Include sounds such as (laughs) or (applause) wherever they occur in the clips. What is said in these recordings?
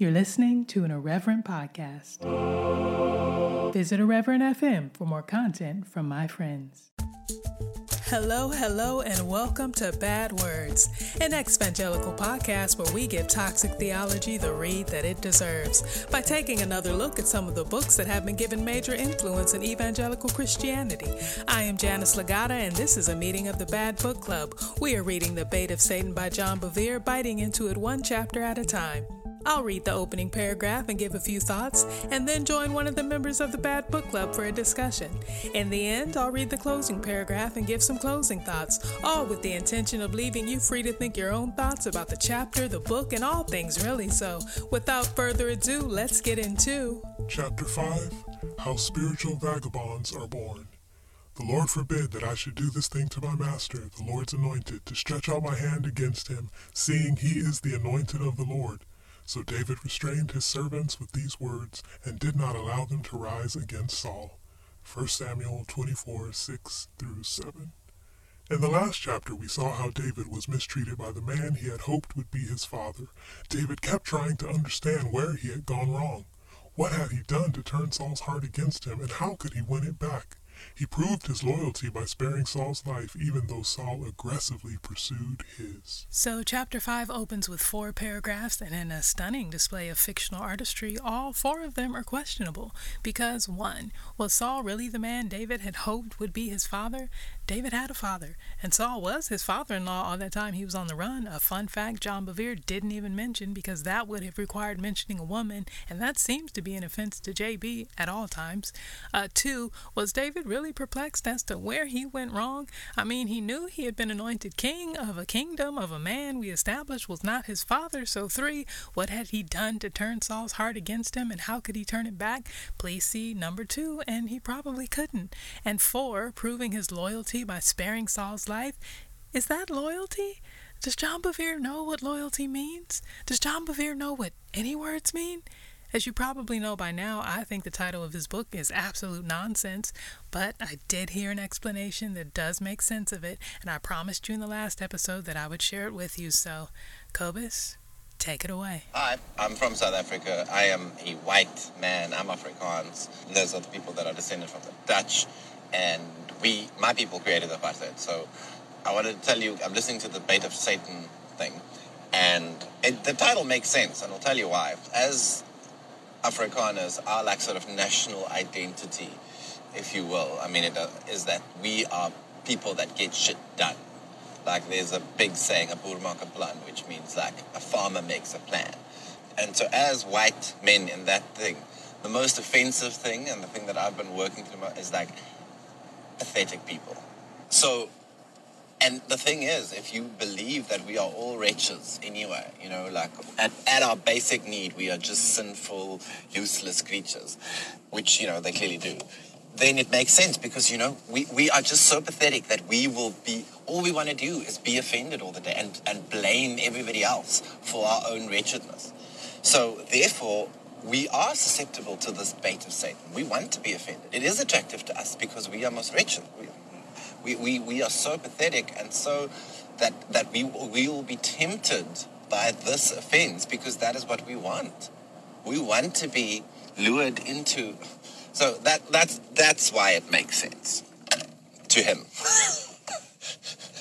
You're listening to an Irreverent podcast. Visit Irreverent FM for more content from my friends. Hello, hello, and welcome to Bad Words, an evangelical podcast where we give toxic theology the read that it deserves by taking another look at some of the books that have been given major influence in evangelical Christianity. I am Janice Lagata, and this is a meeting of the Bad Book Club. We are reading The Bait of Satan by John Bevere, biting into it one chapter at a time. I'll read the opening paragraph and give a few thoughts, and then join one of the members of the Bad Book Club for a discussion. In the end, I'll read the closing paragraph and give some closing thoughts, all with the intention of leaving you free to think your own thoughts about the chapter, the book, and all things really. So, without further ado, let's get into Chapter 5 How Spiritual Vagabonds Are Born. The Lord forbid that I should do this thing to my master, the Lord's anointed, to stretch out my hand against him, seeing he is the anointed of the Lord. So David restrained his servants with these words, and did not allow them to rise against Saul. 1 Samuel 24 6 through 7. In the last chapter, we saw how David was mistreated by the man he had hoped would be his father. David kept trying to understand where he had gone wrong. What had he done to turn Saul's heart against him, and how could he win it back? He proved his loyalty by sparing Saul's life, even though Saul aggressively pursued his. So, chapter 5 opens with four paragraphs, and in a stunning display of fictional artistry, all four of them are questionable. Because, one, was Saul really the man David had hoped would be his father? David had a father, and Saul was his father in law all that time he was on the run. A fun fact John Bevere didn't even mention because that would have required mentioning a woman, and that seems to be an offense to JB at all times. Uh, two, was David really perplexed as to where he went wrong? I mean, he knew he had been anointed king of a kingdom of a man we established was not his father. So, three, what had he done to turn Saul's heart against him, and how could he turn it back? Please see number two, and he probably couldn't. And four, proving his loyalty loyalty by sparing Saul's life. Is that loyalty? Does John Bevere know what loyalty means? Does John Bevere know what any words mean? As you probably know by now, I think the title of his book is absolute nonsense, but I did hear an explanation that does make sense of it, and I promised you in the last episode that I would share it with you. So, Cobus, take it away. Hi, I'm from South Africa. I am a white man. I'm Afrikaans. Those are the people that are descended from the Dutch and we, my people created the apartheid. So I wanted to tell you, I'm listening to the Bait of Satan thing, and it, the title makes sense, and I'll tell you why. As Afrikaners, our like sort of national identity, if you will, I mean, it uh, is that we are people that get shit done. Like there's a big saying, a boer maak 'n plan, which means like a farmer makes a plan. And so as white men in that thing, the most offensive thing and the thing that I've been working through is like pathetic people. So, and the thing is, if you believe that we are all wretches anyway, you know, like at, at our basic need, we are just sinful, useless creatures, which, you know, they clearly do, then it makes sense because, you know, we, we are just so pathetic that we will be, all we want to do is be offended all the day and, and blame everybody else for our own wretchedness. So, therefore, we are susceptible to this bait of Satan. We want to be offended. It is attractive to us because we are most wretched. We, we, we are so pathetic and so that, that we, we will be tempted by this offense because that is what we want. We want to be lured into. So that, that's, that's why it makes sense to him.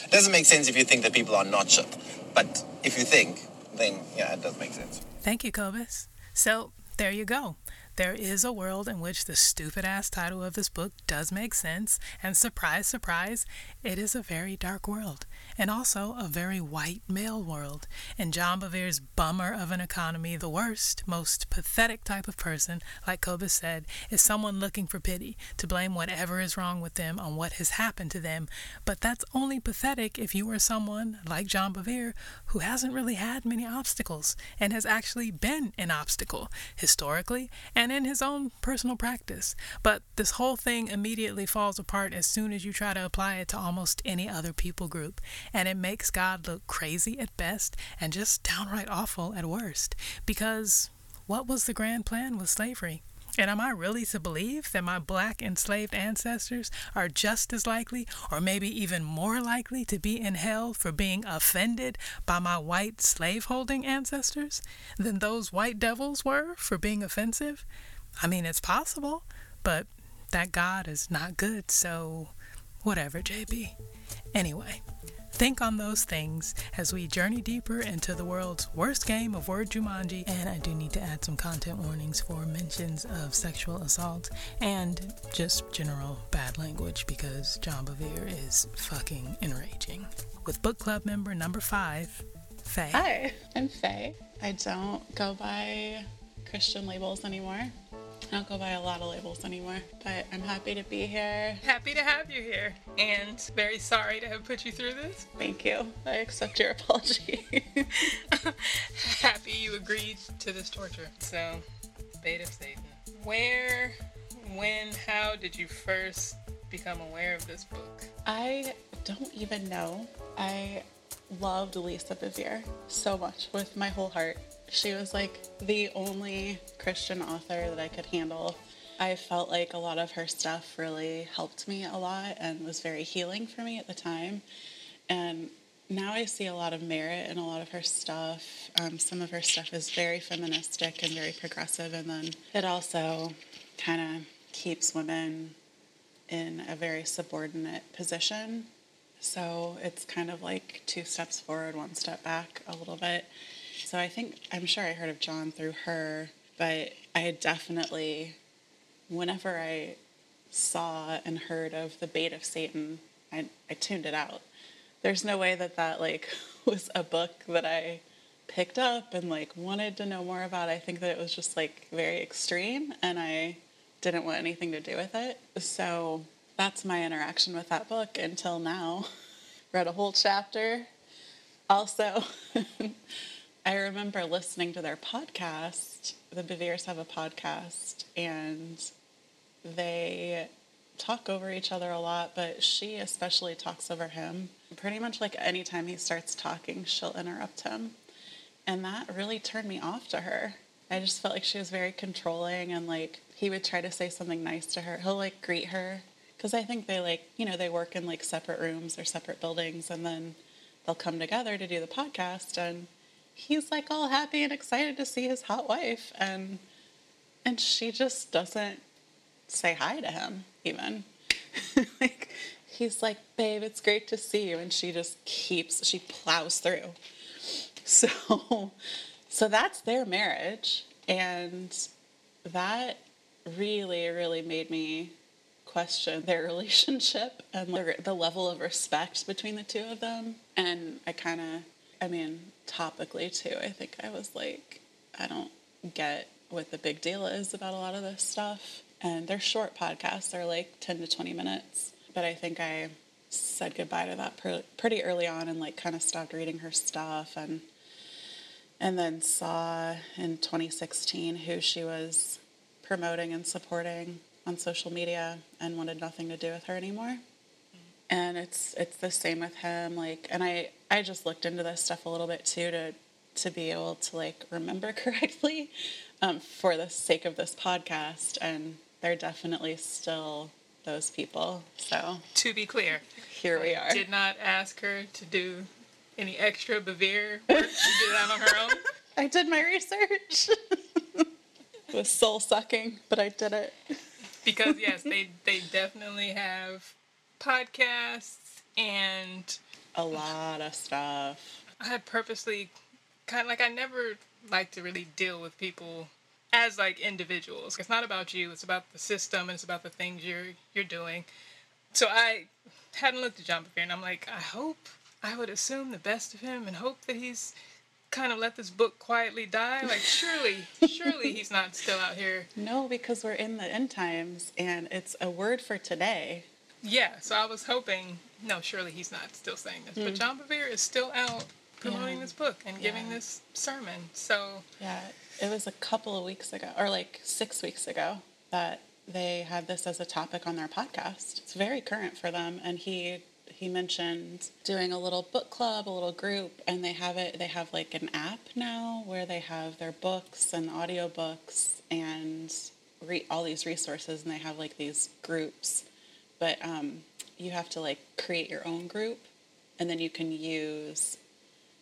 it (laughs) doesn't make sense if you think that people are not shit. But if you think, then yeah, it does make sense. Thank you, Cobus. So there you go. There is a world in which the stupid ass title of this book does make sense, and surprise, surprise, it is a very dark world, and also a very white male world. And John Bevere's bummer of an economy, the worst, most pathetic type of person, like Cobus said, is someone looking for pity, to blame whatever is wrong with them on what has happened to them. But that's only pathetic if you are someone, like John Bevere, who hasn't really had many obstacles and has actually been an obstacle, historically, and and in his own personal practice. But this whole thing immediately falls apart as soon as you try to apply it to almost any other people group. And it makes God look crazy at best and just downright awful at worst. Because what was the grand plan with slavery? And am I really to believe that my black enslaved ancestors are just as likely, or maybe even more likely, to be in hell for being offended by my white slaveholding ancestors than those white devils were for being offensive? I mean, it's possible, but that God is not good, so whatever, JB. Anyway, Think on those things as we journey deeper into the world's worst game of word Jumanji. And I do need to add some content warnings for mentions of sexual assault and just general bad language because John Bevere is fucking enraging. With book club member number five, Faye. Hi, I'm Faye. I don't go by Christian labels anymore. I don't go by a lot of labels anymore, but I'm happy to be here. Happy to have you here, and very sorry to have put you through this. Thank you. I accept your apology. (laughs) happy you agreed to this torture. So, bait of Satan. Where, when, how did you first become aware of this book? I don't even know. I loved Lisa Bevere so much with my whole heart. She was like the only Christian author that I could handle. I felt like a lot of her stuff really helped me a lot and was very healing for me at the time. And now I see a lot of merit in a lot of her stuff. Um, some of her stuff is very feministic and very progressive, and then it also kind of keeps women in a very subordinate position. So it's kind of like two steps forward, one step back a little bit. So I think, I'm sure I heard of John through her, but I definitely, whenever I saw and heard of the bait of Satan, I, I tuned it out. There's no way that that like (laughs) was a book that I picked up and like wanted to know more about. I think that it was just like very extreme and I didn't want anything to do with it. So that's my interaction with that book until now. (laughs) Read a whole chapter. Also, (laughs) I remember listening to their podcast. The Beveres have a podcast, and they talk over each other a lot, but she especially talks over him. Pretty much like anytime he starts talking, she'll interrupt him. And that really turned me off to her. I just felt like she was very controlling and like he would try to say something nice to her. He'll like greet her because I think they like, you know, they work in like separate rooms or separate buildings and then they'll come together to do the podcast and he's like all happy and excited to see his hot wife and and she just doesn't say hi to him even. (laughs) Like he's like babe it's great to see you and she just keeps she plows through. (laughs) So so that's their marriage and that really really made me question their (laughs) relationship and the level of respect between the two of them and i kind of i mean topically too. I think I was like, I don't get what the big deal is about a lot of this stuff. And they're short podcasts, they're like 10 to 20 minutes. But I think I said goodbye to that pretty early on and like kind of stopped reading her stuff and and then saw in 2016 who she was promoting and supporting on social media and wanted nothing to do with her anymore mm-hmm. and it's it's the same with him like and i i just looked into this stuff a little bit too to to be able to like remember (laughs) correctly um, for the sake of this podcast and they're definitely still those people so. To be clear here we are. did not ask her to do any extra bevere work. She did that on her own. (laughs) I did my research. (laughs) It was soul sucking but i did it. Because yes they they definitely have podcasts and a lot of stuff. I purposely kind of like I never like to really deal with people as like individuals. It's not about you, it's about the system and it's about the things you're you're doing. So I hadn't looked at John Bevere and I'm like, I hope I would assume the best of him and hope that he's kind of let this book quietly die. Like surely, (laughs) surely he's not still out here. No, because we're in the end times and it's a word for today. Yeah, so I was hoping. No, surely he's not still saying this, mm. but John Bevere is still out promoting yeah. this book and giving this sermon. So yeah, it was a couple of weeks ago, or like six weeks ago, that they had this as a topic on their podcast. It's very current for them, and he he mentioned doing a little book club, a little group, and they have it. They have like an app now where they have their books and audiobooks and re- all these resources and they have like these groups, but um, you have to like create your own group and then you can use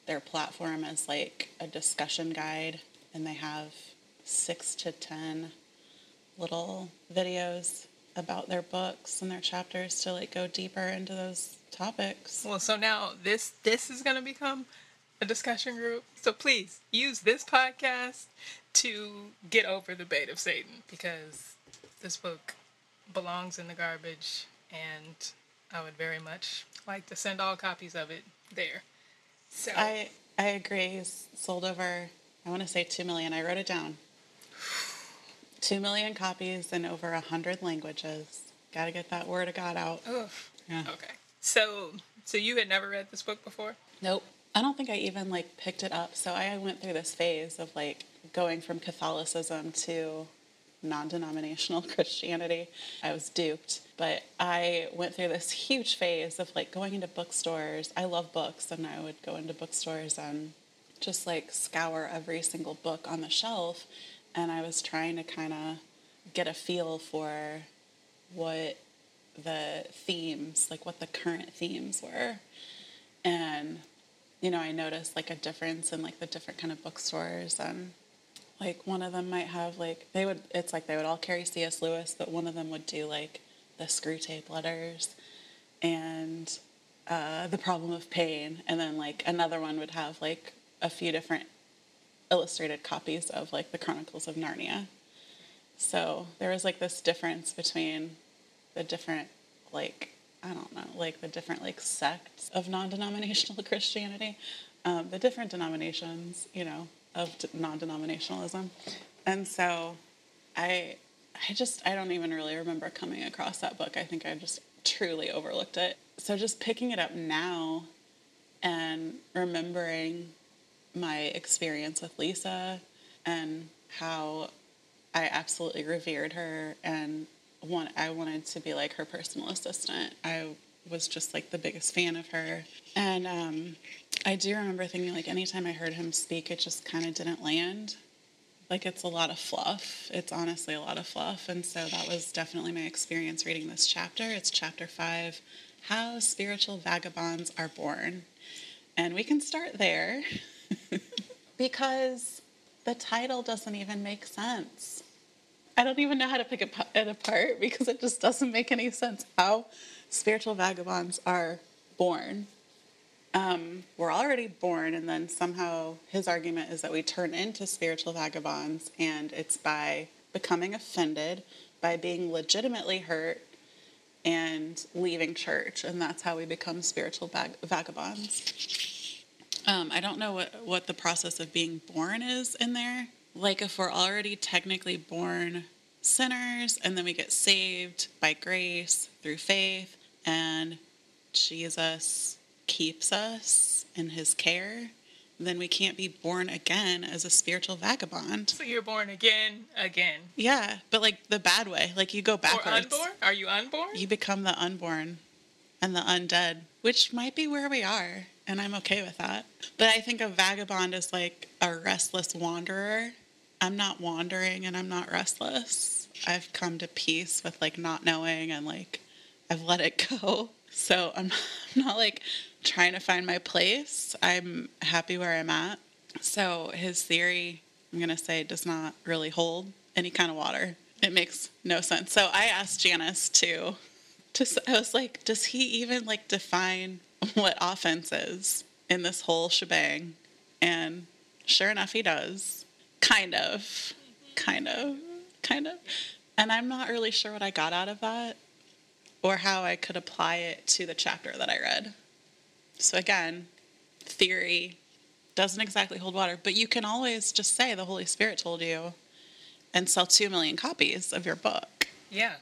their platform as like a discussion guide and they have six to ten little videos about their books and their chapters to like go deeper into those topics. Well, so now this this is going to become a discussion group. So please use this podcast to get over the bait of Satan because this book belongs in the garbage and I would very much like to send all copies of it there. So I I agree. Sold over I want to say 2 million. I wrote it down. 2 million copies in over a 100 languages. Got to get that word of God out. Ugh. Yeah. Okay. So so you had never read this book before? Nope. I don't think I even like picked it up. So I went through this phase of like going from Catholicism to non-denominational (laughs) Christianity. I was duped, but I went through this huge phase of like going into bookstores. I love books and I would go into bookstores and just like scour every single book on the shelf and I was trying to kind of get a feel for what the themes, like what the current themes were. And you know, I noticed like a difference in like the different kind of bookstores and like one of them might have like they would it's like they would all carry C.S. Lewis, but one of them would do like the Screwtape letters and uh, the problem of pain, and then like another one would have like a few different illustrated copies of like the Chronicles of Narnia. So there was like this difference between the different like I don't know like the different like sects of non-denominational (laughs) Christianity, um, the different denominations, you know, of non-denominationalism, and so I I just I don't even really remember coming across that book. I think I just truly overlooked it. So just picking it up now and remembering my experience with Lisa and how I absolutely revered her and want I wanted to be like her personal assistant. I was just like the biggest fan of her. And um, I do remember thinking like anytime I heard him speak, it just kind of didn't land. Like it's a lot of fluff. It's honestly a lot of fluff. And so that was definitely my experience reading this chapter. It's chapter five How Spiritual Vagabonds Are Born. And we can start there (laughs) because the title doesn't even make sense. I don't even know how to pick it it apart because it just doesn't make any sense how spiritual vagabonds are born. Um, we're already born, and then somehow his argument is that we turn into spiritual vagabonds, and it's by becoming offended, by being legitimately hurt, and leaving church, and that's how we become spiritual vag- vagabonds. Um, I don't know what, what the process of being born is in there. Like, if we're already technically born sinners and then we get saved by grace through faith, and Jesus keeps us in his care, then we can't be born again as a spiritual vagabond. So you're born again, again. Yeah, but like the bad way. Like you go backwards. Or unborn? Are you unborn? You become the unborn and the undead, which might be where we are, and I'm okay with that. But I think a vagabond is like a restless wanderer. I'm not wandering and I'm not restless. I've come to peace with like not knowing and like I've let it (laughs) go. So I'm not like trying to find my place. I'm happy where I'm at. So his theory, I'm going to say, does not really hold any kind of water. It makes no sense. So I asked Janice to, to I was like, does he even like define what offense is in this whole shebang? And sure enough, he does. Kind of. Kind of. Kind of. And I'm not really sure what I got out of that or how I could apply it to the chapter that I read. So again, theory doesn't exactly hold water, but you can always just say the Holy Spirit told you and sell 2 million copies of your book. Yeah.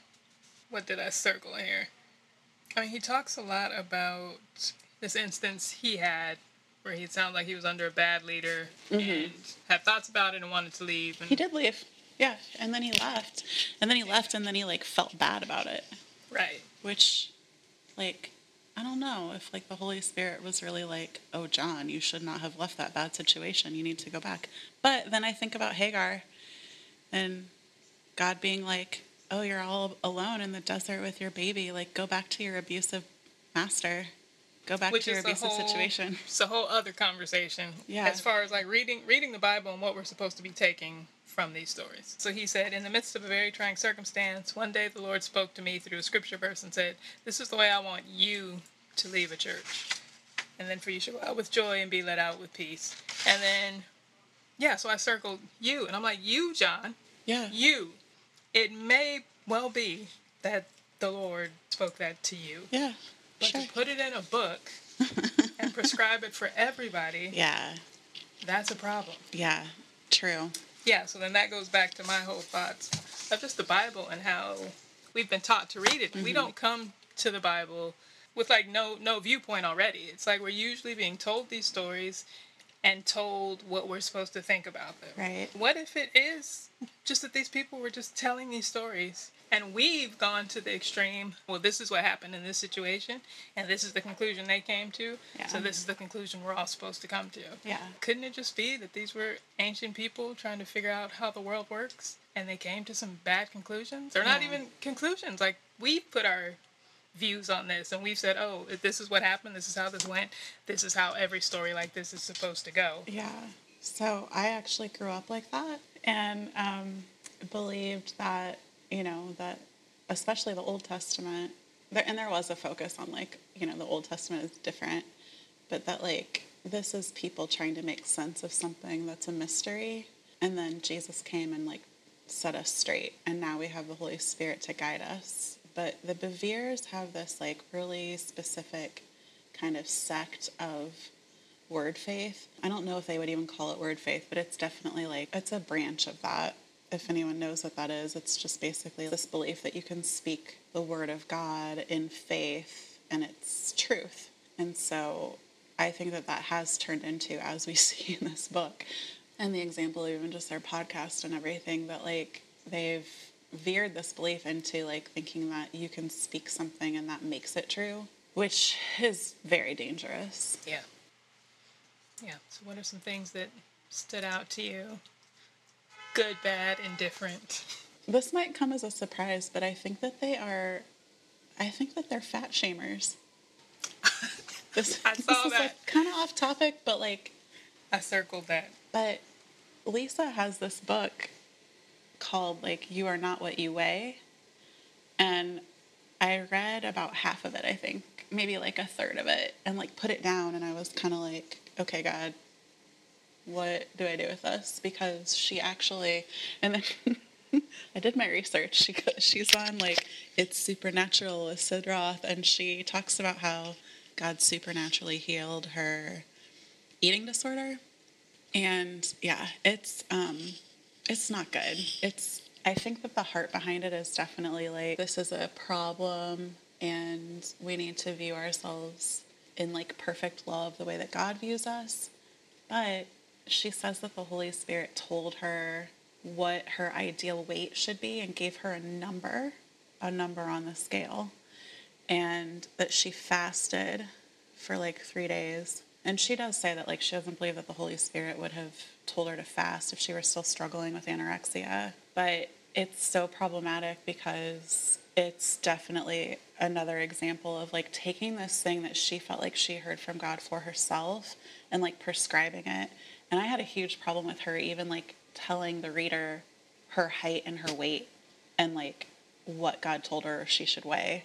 What did I circle in here? I mean, he talks a lot about this instance he had where he sounded like he was under a bad leader mm-hmm. and had thoughts about it and wanted to leave. And, He did leave. Yeah, and then he left. And then he left and then he like felt bad about it, Right. which like I don't know if like the Holy Spirit was really like, "Oh, John, you should not have left that bad situation. You need to go back." But then I think about Hagar and God being like, "Oh, you're all alone in the desert with your baby. Like, go back to your abusive master. Go back Which to your is a abusive whole, situation." (laughs) It's a whole other conversation. Yeah. As far as like reading reading the Bible and what we're supposed to be taking from these stories. So he said, in the midst of a very trying circumstance, one day the Lord spoke to me through a scripture verse and said, "This is the way I want you to leave a church." And then for you to go out with joy and be let out with peace. And then, yeah, so I circled you, and I'm like, you, John, Yeah. you. It may well be that the Lord spoke that to you, Yeah. But Sure. to put it in a book (laughs) and prescribe it for everybody, Yeah. that's a problem. Yeah. True. Yeah, so then that goes back to my whole thoughts of just the Bible and how we've been taught to read it. We mm-hmm. don't come to the Bible with like no no viewpoint already. It's like we're usually being told these stories and told what we're supposed to think about them. Right. What if it is just that these people were just telling these stories and we've gone to the extreme, well this is what happened in this situation and this is the conclusion they came to. Yeah. So this is the conclusion we're all supposed to come to. Yeah. Couldn't it just be that these were ancient people trying to figure out how the world works and they came to some bad conclusions? They're not Yeah. even conclusions. Like we put our views on this and we've said, oh, if this is what happened, this is how this went, this is how every story like this is supposed to go. Yeah. So I actually grew up like that and um, believed that, you know, that especially the Old Testament, there, and there was a focus on like, you know, the Old Testament is different, but that like this is people trying to make sense of something that's a mystery. And then Jesus came and like set us straight. And now we have the Holy Spirit to guide us. But the Beveres have this like really specific kind of sect of word faith. I don't know if they would even call it word faith, but it's definitely like it's a branch of that. If anyone knows what that is, it's just basically this belief that you can speak the word of God in faith and it's truth. And so I think that that has turned into, as we (laughs) see in this book, and the example, even just their podcast and everything, that like they've veered this belief into like thinking that you can speak something and that makes it true, which is very dangerous. Yeah. Yeah. So what are some things that stood out to you? Good, bad, indifferent. This might come as a surprise, but I think that they are, I think that they're fat shamers. (laughs) This, I this saw is that. like kind of off topic, but like, I circled that. but Lisa has this book called like "You Are Not What You Weigh," and I read about half of it. I think maybe like a third of it, and like put it down, and I was kind of like, okay, God, what do I do with this? Because she actually, and then (laughs) I did my research. She she's on like it's supernatural with Sid Roth, and she talks about how God supernaturally healed her eating disorder, and yeah, it's um, it's not good. It's I think that the heart behind it is definitely like this is a problem, and we need to view ourselves in like perfect love the way that God views us. But she says that the Holy Spirit told her what her ideal weight should be and gave her a number, a number on the scale, and that she fasted for like three days. And she does say that like she doesn't believe that the Holy Spirit would have told her to fast if she were still struggling with anorexia. But it's so problematic because it's definitely another example of like taking this thing that she felt like she heard from God for herself and like prescribing it. And I had a huge problem with her even like telling the reader her height and her weight and like what God told her she should weigh.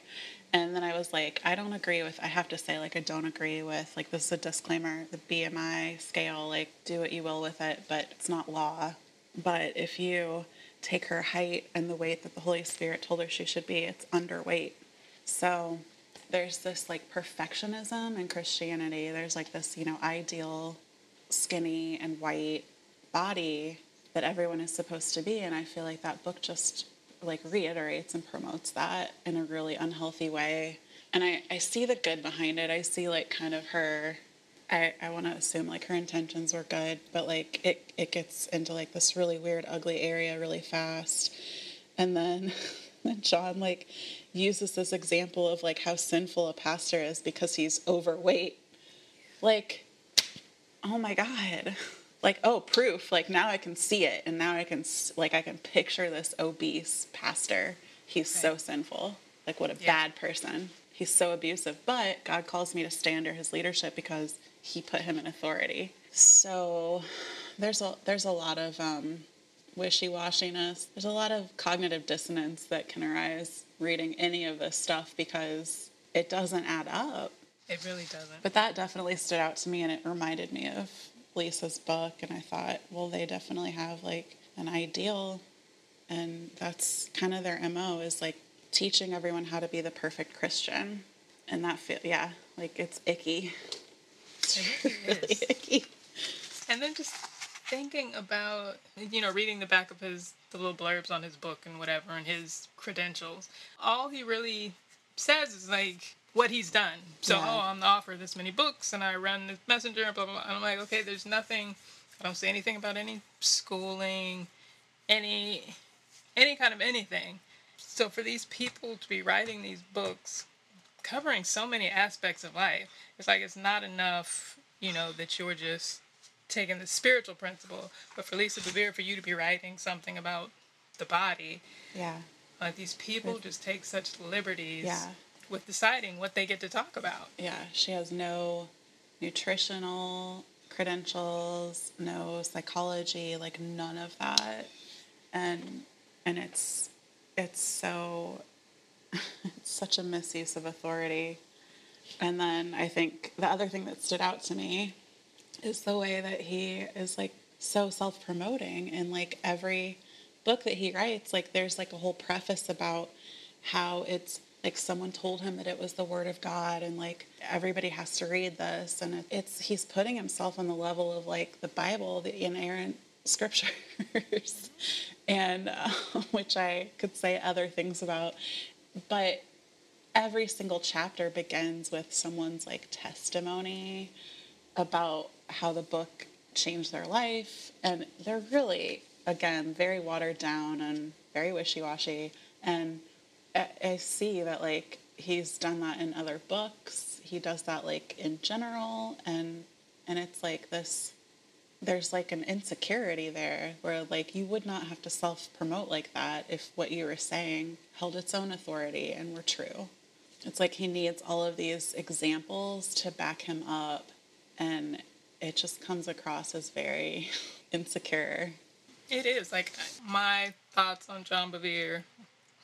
And then I was like, I don't agree with, I have to say, like, I don't agree with, like, this is a disclaimer the BMI scale, like, do what you will with it, but it's not law. But if you take her height and the weight that the Holy Spirit told her she should be, it's underweight. So there's this, like, perfectionism in Christianity. There's, like, this, you know, ideal skinny and white body that everyone is supposed to be. And I feel like that book just like reiterates and promotes that in a really unhealthy way. And I, I see the good behind it. I see like kind of her I, I want to assume like her intentions were good, but like it, it gets into like this really weird, ugly area really fast. And then (laughs) John like uses this example of like how sinful a pastor is because he's overweight. Like, oh my God. like oh proof. Like now i can see it. And now i can like i can picture this obese pastor. He's so sinful. Like what a Yeah. bad person. He's so abusive. But god calls me to stay under his leadership because he put him in authority. So there's a there's a lot of um, wishy-washiness. There's a lot of cognitive dissonance that can arise reading any of this stuff because it doesn't add up It really doesn't. but that definitely stood out to me and it reminded me of Lisa's book. And I thought, well, they definitely have like an ideal. And that's kind of their MO is like teaching everyone how to be the perfect Christian. And that feel, yeah, like it's icky. It really Really icky. And then just thinking about, you know, reading the back of his, the little blurbs on his book and whatever, and his credentials. All he really says is like what he's done. So, Yeah. oh, I'm the author of this many books, and I run this messenger, and blah, blah, blah. And I'm like, okay, there's nothing, I don't see anything about any schooling, any, any kind of anything. So for these people to be writing these books, covering so many aspects of life. It's like it's not enough, you know, that you're just taking the spiritual principle, but for Lisa Bevere, for you to be writing something about the body, Yeah. like these people just take such liberties Yeah. With deciding what they get to talk about. Yeah. She has no nutritional credentials, no psychology, like none of that. And and it's it's so (laughs) it's such a misuse of authority. And then I think the other thing that stood out to me is the way that he is like so self-promoting in like every book that he writes like there's like a whole preface about how it's like someone told him that it was the word of god and like everybody has to read this. And it's he's putting himself on the level of like the bible the inerrant scriptures. (laughs) And uh, (laughs) which i could say other things about. But every single chapter begins with someone's like testimony about how the book changed their life. And they're really again very watered down and very wishy-washy. And I, see that like he's done that in other books he does that like in general and and it's like this there's like an insecurity there where like you would not have to self promote like that if what you were saying held its own authority and were true. It's like he needs all of these examples to back him up and it just comes across as very (laughs) insecure. It is like my thoughts on John Bevere.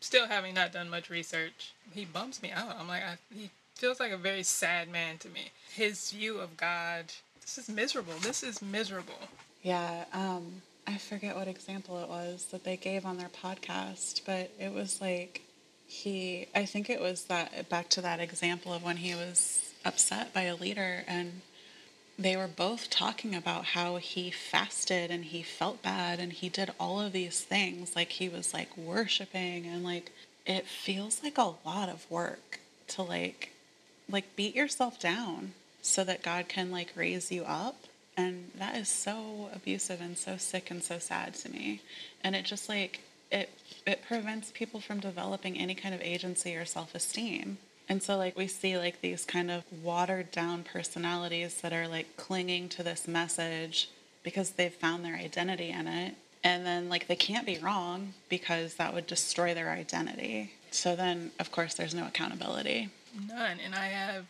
Still having not done much research, he bumps me out. I'm like, I, he feels like a very sad man to me. His view of God, this is miserable. This is miserable. Yeah, um, I forget what example it was that they gave on their podcast, but it was like he, I think it was that back to that example of when he was upset by a leader and they were both talking about how he fasted and he felt bad and he did all of these things. Like he was like worshiping and like it feels like a lot of work to like like beat yourself down so that God can like raise you up. And that is so abusive and so sick and so sad to me. And it just like it it prevents people from developing any kind of agency or self-esteem and so like we see like these kind of watered down personalities that are like clinging to this message because they've found their identity in it and then like they can't be wrong because that would destroy their identity so then of course there's no accountability None. And I have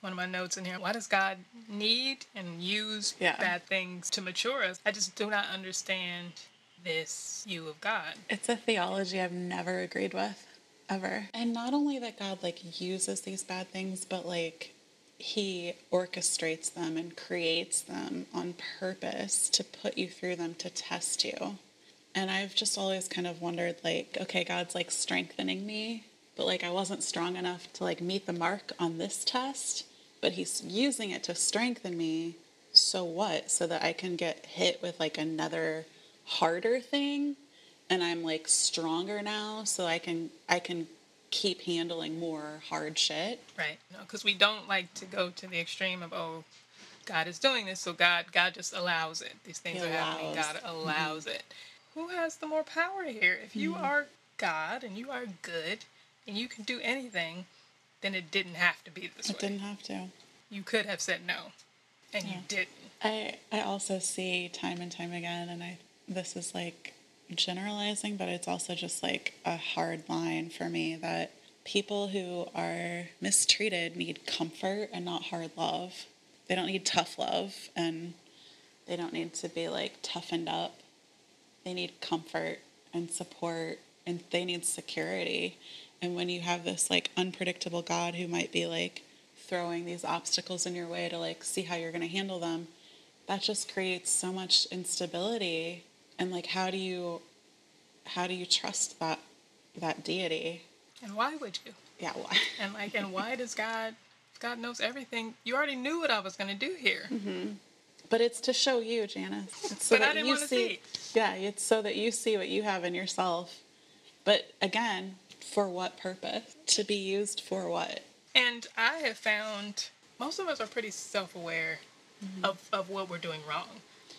one of my notes in here. Why does God need and use Yeah. bad things to mature us? I just do not understand this view of God. It's a theology I've never agreed with ever. And not only that God like uses these bad things, but like he orchestrates them and creates them on purpose to put you through them to test you. And I've just always kind of wondered like, okay, God's like strengthening me, but like I wasn't strong enough to like meet the mark on this test, but he's using it to strengthen me. So what? So that I can get hit with like another harder thing and I'm like stronger now so I can I can keep handling more hard shit. Right. No, Because we don't like to go to the extreme of, oh, God is doing this, so God God just allows it. These things He are happening. allows. Mm-hmm. God allows it. Who has the more power here? If you are God and you are good and you can do anything, then it didn't have to be this It way. It didn't have to. You could have said no. and you didn't. I I also see time and time again, and I this is like generalizing, but it's also just like a hard line for me that people who are mistreated need comfort and not hard love. They don't need tough love and they don't need to be like toughened up. They need comfort and support and they need security. And when you have this like unpredictable God who might be like throwing these obstacles in your way to like see how you're going to handle them, that just creates so much instability. And like how do you how do you trust that that deity? And why would you? Yeah, why? (laughs) And like, and why does God? God knows everything. You already knew what I was going to do here. Mm-hmm. But it's to show you, Janice. It's so But I that didn't you wanna see. Yeah, it's so that you see what you have in yourself. But again, for what purpose? To be used for what? And I have found most of us are pretty self-aware of, of what we're doing wrong.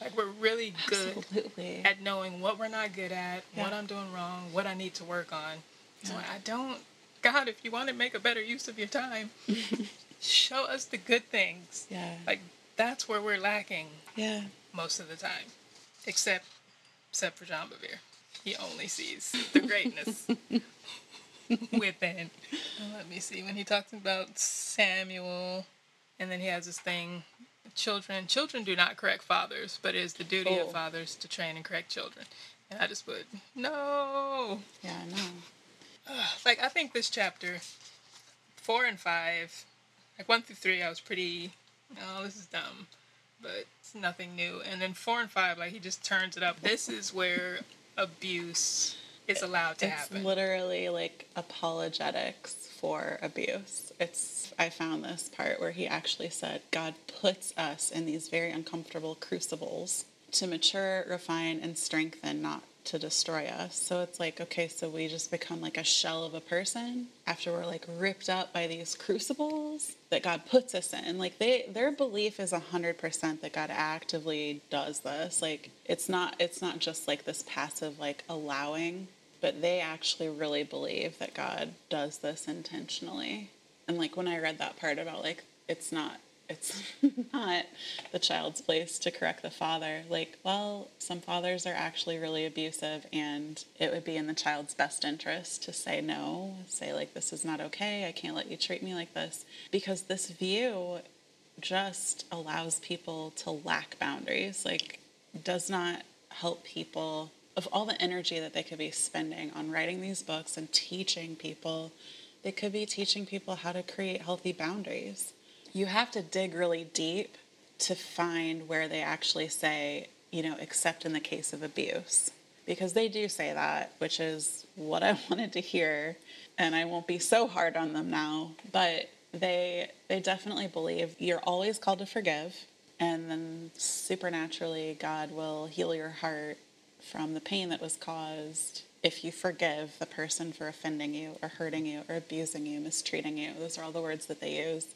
Like we're really good Absolutely. at knowing what we're not good at, what I'm doing wrong, what I need to work on. So I don't, God, if you want to make a better use of your time, (laughs) show us the good things. Yeah. Like that's where we're lacking Yeah. most of the time, except except for John Bevere. He only sees the greatness (laughs) within. Let me see when he talks about Samuel, and then he has this thing. Children, children do not correct fathers, but it is the duty Oh. of fathers to train and correct children. And I just put no. Yeah, no. Like I think this chapter, four and five, like one through three, I was pretty. Oh, this is dumb, but it's nothing new. And then four and five, like he just turns it up. This is where abuse is allowed to It's happen. literally like apologetics for abuse. It's I found this part where he actually said God puts us in these very uncomfortable crucibles to mature, refine, and strengthen, not to destroy us. So it's like, okay, so we just become like a shell of a person after we're like ripped up by these crucibles that God puts us in. Like they their belief is a hundred percent that God actively does this. Like it's not it's not just like this passive like allowing, but they actually really believe that God does this intentionally. And like when I read that part about like it's not it's (laughs) not the child's place to correct the father. Like, well, some fathers are actually really abusive, and it would be in the child's best interest to say no, say, like, this is not okay. I can't let you treat me like this. Because this view just allows people to lack boundaries, like, does not help people of all the energy that they could be spending on writing these books and teaching people. They could be teaching people how to create healthy boundaries you have to dig really deep to find where they actually say, you know, except in the case of abuse. Because they do say that, which is what I (laughs) wanted to hear, and I won't be so hard on them now, but they they definitely believe you're always called to forgive and then supernaturally God will heal your heart from the pain that was caused if you forgive the person for offending you or hurting you or abusing you, mistreating you. Those are all the words that they use.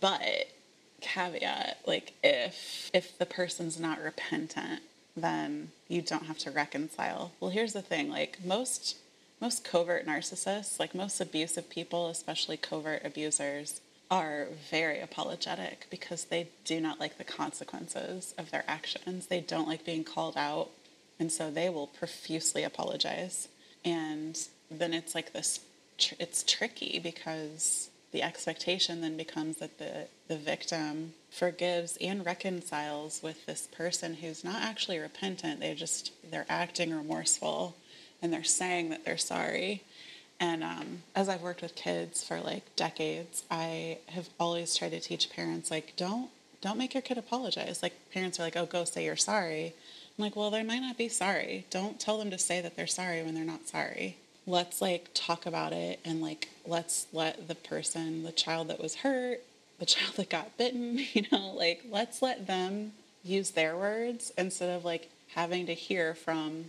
But caveat, like if if the person's not repentant, then you don't have to reconcile. Well, here's the thing, like most most covert narcissists, like most abusive people, especially covert abusers, are very apologetic because they do not like the consequences of their actions. They don't like being called out. And so they will profusely apologize. And then it's like this, tr- it's tricky because the expectation then becomes that the, the victim forgives and reconciles with this person who's not actually repentant. They just, they're acting remorseful and they're saying that they're sorry. And um, as I've worked with kids for like decades, I have always tried to teach parents like don't don't make your kid apologize. Like parents are like, oh, go say you're sorry. I'm like, well, they might not be sorry. Don't tell them to say that they're sorry when they're not sorry. Let's like talk about it and like let's let the person, the child that was hurt, the child that got bitten, (laughs) you know, like let's let them use their words instead of like having to hear from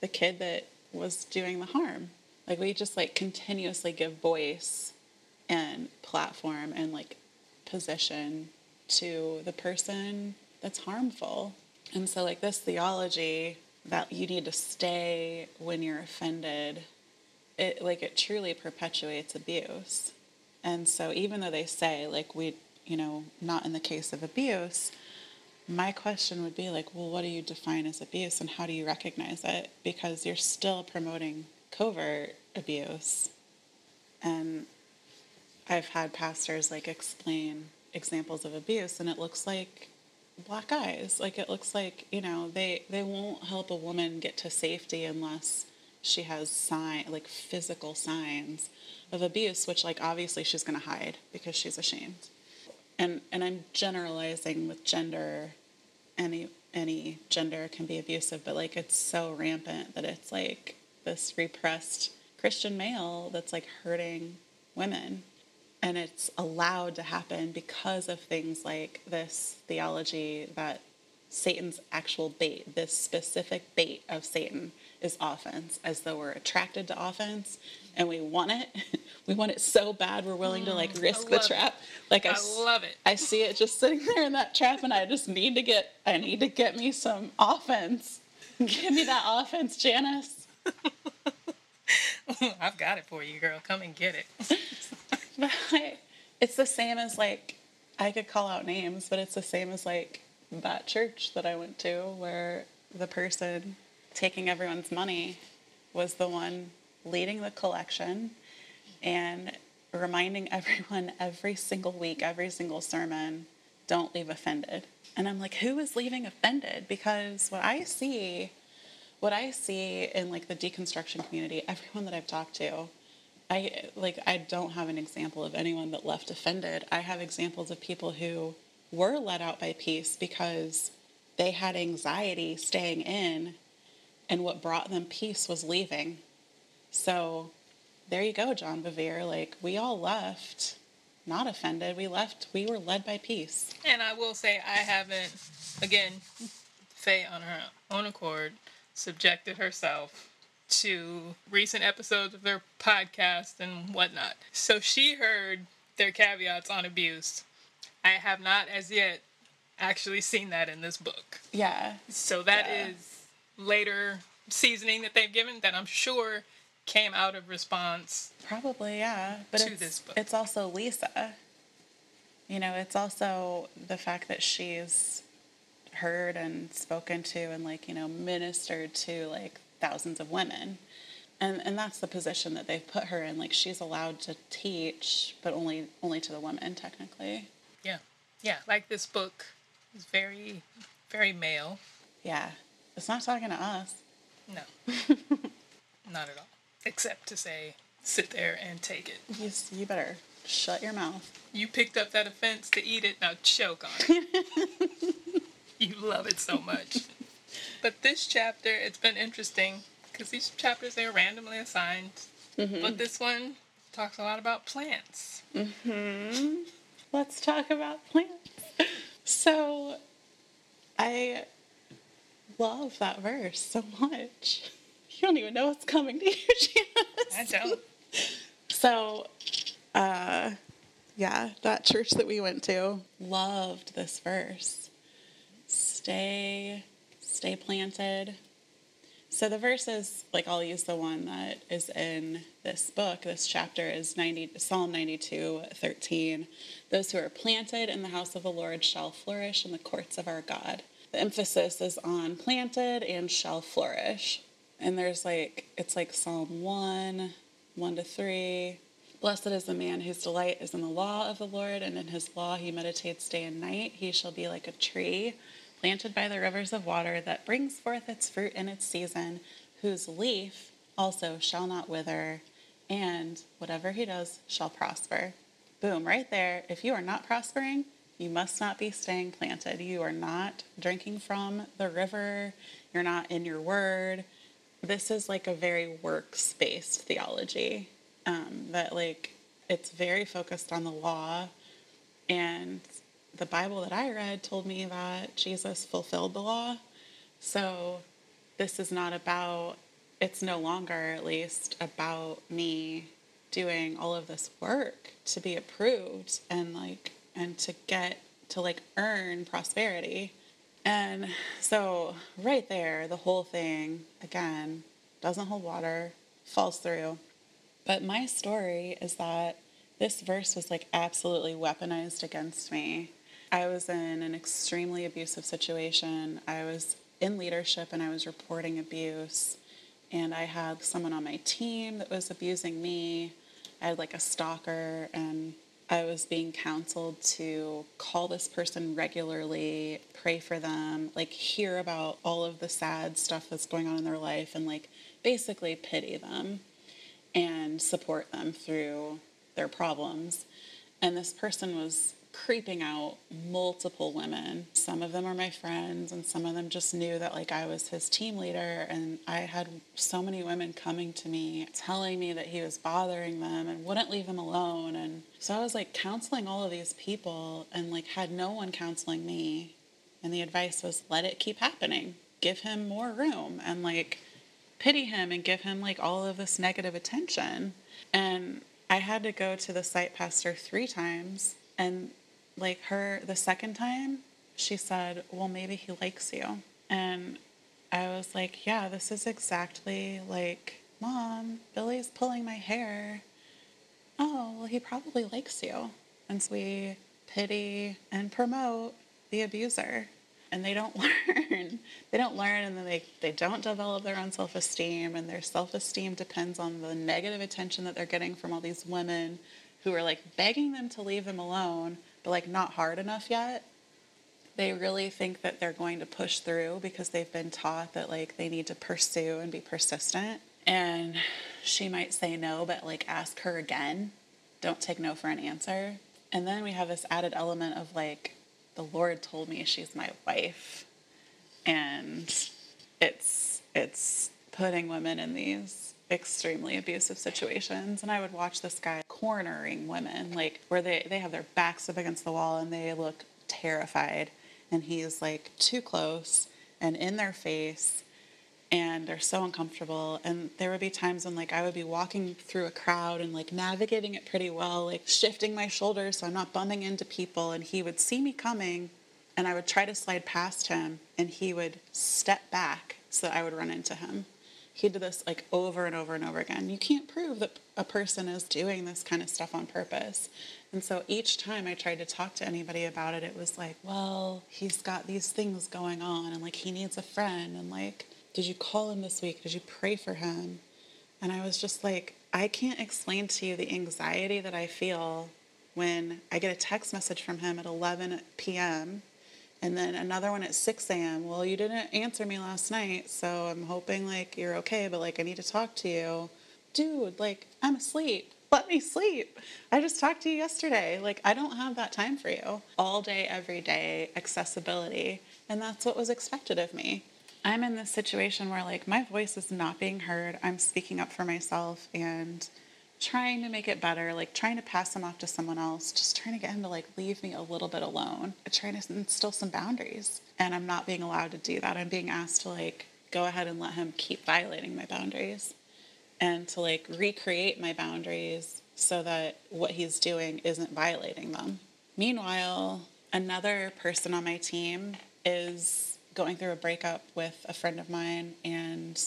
the kid that was doing the harm. Like we just like continuously give voice and platform and like position to the person that's harmful. And so like this theology that you need to stay when you're offended, it like it truly perpetuates abuse. And so even though they say like we, you know, not in the case of abuse, my question would be like, well, what do you define as abuse and how do you recognize it? Because you're still promoting covert abuse. And I've had pastors like explain examples of abuse and it looks like black eyes. Like it looks like, you know, they they won't help a woman get to safety unless she has sign like physical signs of abuse, which like obviously she's gonna hide because she's ashamed. And and I'm generalizing with gender any any gender can be abusive, but like it's so rampant that it's like this repressed Christian male that's like hurting women. And it's allowed to happen because of things like this theology that Satan's actual bait, this specific bait of Satan, is offense, as though we're attracted to offense and we want it. (laughs) we want it so bad we're willing to like mm, risk the trap. It. Like I, I love it. I see it just sitting there in that trap, and I just need to get. I need to get me some offense. Give me that offense, Janice. (laughs) I've got it for you, girl. Come and get it. (laughs) but I, it's the same as like I could call out names, but it's the same as like that church that I went to where the person taking everyone's money was the one leading the collection and reminding (laughs) everyone every single week, every single sermon, don't leave offended. And I'm like, who is leaving offended? Because what I see, what I see in like the deconstruction community, everyone that I've talked to, I like I don't have an example of anyone that left offended. I have examples of people who were let out by peace because they had anxiety staying in and what brought them peace was leaving. So there you go, John Bevere. Like we all left not offended. We left, we were led by peace. And I will say, I haven't, again, Faye on her own accord subjected herself to recent episodes of their podcast and whatnot. So she heard their caveats on abuse. I have not as yet actually seen that in this book. Yeah. So that Yeah. is later seasoning that they've given that I'm sure came out of response. Probably, yeah. But To it's, this book. it's also Lisa. You know, it's also the fact that she's heard and spoken to and like, you know, ministered to like thousands of women. And and that's the position that they've put her in. Like she's allowed to teach, but only only to the women technically. Yeah. Yeah. Like this book is very, very male. Yeah. It's not talking to us. No. (laughs) Not at all. Except to say, sit there and take it. You, you better shut your mouth. You picked up that offense to eat it, now choke on it. (laughs) you love it so much. But this chapter, it's been interesting because these chapters they're randomly assigned. But this one talks a lot about plants. Let's talk about plants. (laughs) So, I love that verse so much. (laughs) You don't even know what's coming to you, (laughs) Janice. I don't. So, uh, yeah, that church that we went to loved this verse. Stay, stay planted. So the verse is like I'll use the one that is in this book. This chapter is 90 Psalm 92, 13. Those who are planted in the house of the Lord shall flourish in the courts of our God. The emphasis is on planted and shall flourish. And there's like it's like Psalm 1, 1 to 3. Blessed is the man whose delight is in the law of the Lord, and in his law he meditates day and night. He shall be like a tree planted by the rivers of water that brings forth its fruit in its season, whose leaf also shall not wither, and whatever he does shall prosper. Boom, right there. If you are not prospering, you must not be staying planted. You are not drinking from the river, you're not in your word. This is like a very works based theology um, that, like, it's very focused on the law and the Bible that I read told me that Jesus fulfilled the law. So this is not about, it's no longer at least about me doing all of this work to be approved and like, and to get, to like earn prosperity. And so right there, the whole thing, again, doesn't hold water, falls through. But my story is that this verse was like absolutely weaponized against me. I was in an extremely abusive situation. I was in leadership and I was reporting abuse. And I had someone on my team that was abusing me. I had like a stalker, and I was being counseled to call this person regularly, pray for them, like hear about all of the sad stuff that's going on in their life, and like basically pity them and support them through their problems. And this person was creeping out multiple women. Some of them are my friends, and some of them just knew that like I was his team leader. And I had so many women coming to me telling me that he was bothering them and wouldn't leave him alone. And so I was like counseling all of these people and like had no one counseling me. And the advice was let it keep happening, give him more room, and like pity him and give him like all of this negative attention. And I had to go to the site pastor three times and like her the second time she said well maybe he likes you. And i was like yeah this is exactly like mom billy's pulling my hair. Oh well he probably likes you. And so we pity and promote the abuser. And they don't (laughs) learn. They don't learn and then they, they don't develop their own self-esteem and their self-esteem depends on the negative attention that they're getting from all these women who are like begging them to leave them alone but like not hard enough yet. They really think that they're going to push through because they've been taught that like they need to pursue and be persistent. And she might say no, but like ask her again. Don't take no for an answer. And then we have this added element of like, the Lord told me she's my wife. And it's it's putting women in these extremely abusive situations and i would watch this guy cornering women like where they, they have their backs up against the wall and they look terrified and he's like too close and in their face and they're so uncomfortable and there would be times when like i would be walking through a crowd and like navigating it pretty well like shifting my shoulders so i'm not bumping into people and he would see me coming and i would try to slide past him and he would step back so that i would run into him he did this like over and over and over again. You can't prove that a person is doing this kind of stuff on purpose. And so each time I tried to talk to anybody about it, it was like, well, he's got these things going on and like he needs a friend. And like, did you call him this week? Did you pray for him? And I was just like, I can't explain to you the anxiety that I feel when I get a text message from him at 11 p.m and then another one at 6 a.m. Well, you didn't answer me last night, so I'm hoping like you're okay, but like I need to talk to you. Dude, like I'm asleep. Let me sleep. I just talked to you yesterday. Like I don't have that time for you. All day, every day, accessibility. And that's what was expected of me. I'm in this situation where like my voice is not being heard. I'm speaking up for myself and trying to make it better, like trying to pass him off to someone else, just trying to get him to like leave me a little bit alone, trying to instill some boundaries. And I'm not being allowed to do that. I'm being asked to like go ahead and let him keep violating my boundaries and to like recreate my boundaries so that what he's doing isn't violating them. Meanwhile, another person on my team is going through a breakup with a friend of mine and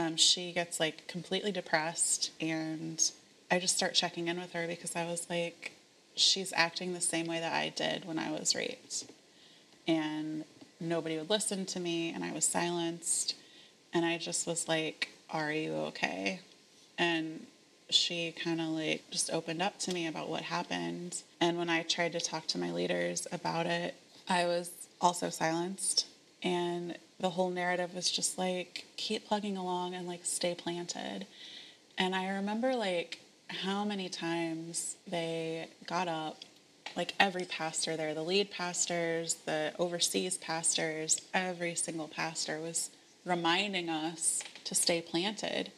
um, she gets like completely depressed and i just start checking in with her because i was like she's acting the same way that i did when i was raped. And nobody would listen to me and i was silenced and i just was like are you okay? And she kind of like just opened up to me about what happened. And when i tried to talk to my leaders about it i was also silenced. And the whole narrative was just like keep plugging along and like stay planted. And I remember like how many times they got up, like every pastor there, the lead pastors, the overseas pastors, every single pastor was reminding us to stay planted.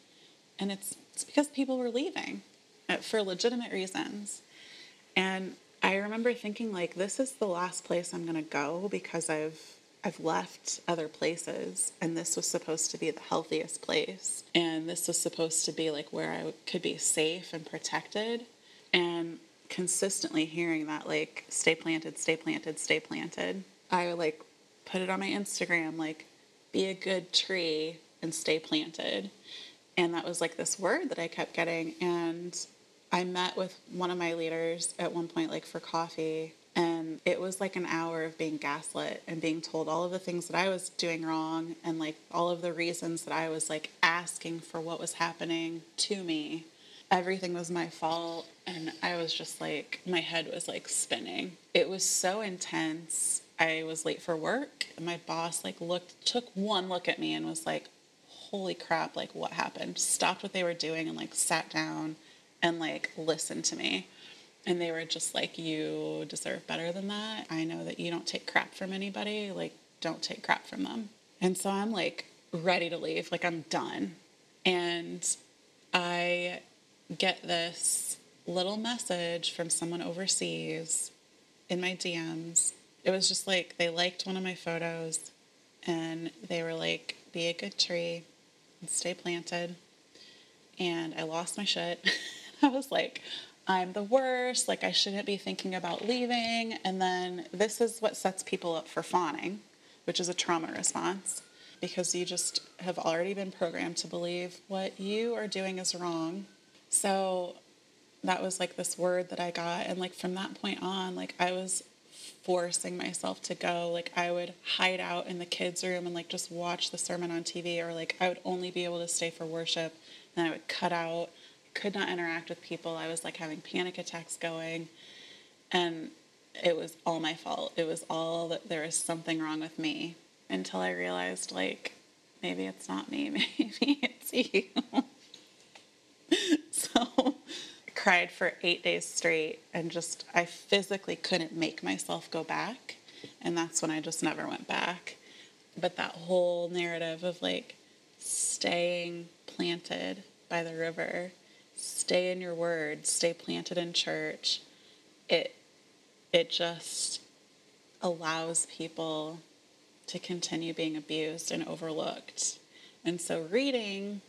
And it's, it's because people were leaving uh, for legitimate reasons. And I remember thinking, like, this is the last place I'm going to go because I've I've left other places, and this was supposed to be the healthiest place. And this was supposed to be like where I could be safe and protected. And consistently hearing that, like, stay planted, stay planted, stay planted. I like put it on my Instagram, like, be a good tree and stay planted. And that was like this word that I kept getting. And I met with one of my leaders at one point, like for coffee, And it was like an hour of being gaslit and being told all of the things that I was doing wrong and like all of the reasons that I was like asking for what was happening to me. Everything was my fault. And I was just like, my head was like spinning. It was so intense. I was late for work. And my boss like looked, took one look at me and was like, holy crap, like what happened? Stopped what they were doing and like sat down and like listened to me. And they were just like, You deserve better than that. I know that you don't take crap from anybody. Like, don't take crap from them. And so I'm like ready to leave. Like, I'm done. And I get this little message from someone overseas in my DMs. It was just like they liked one of my photos and they were like, Be a good tree and stay planted. And I lost my shit. (laughs) I was like, I'm the worst, like I shouldn't be thinking about leaving. And then this is what sets people up for fawning, which is a trauma response, because you just have already been programmed to believe what you are doing is wrong. So that was like this word that I got. And like from that point on, like I was forcing myself to go. Like I would hide out in the kids' room and like just watch the sermon on TV, or like I would only be able to stay for worship. And I would cut out could not interact with people. I was like having panic attacks going. And it was all my fault. It was all that there was something wrong with me until I realized, like, maybe it's not me, (laughs) maybe it's you. (laughs) so I cried for eight days straight and just, I physically couldn't make myself go back. And that's when I just never went back. But that whole narrative of like staying planted by the river stay in your word, stay planted in church, it it just allows people to continue being abused and overlooked. And so reading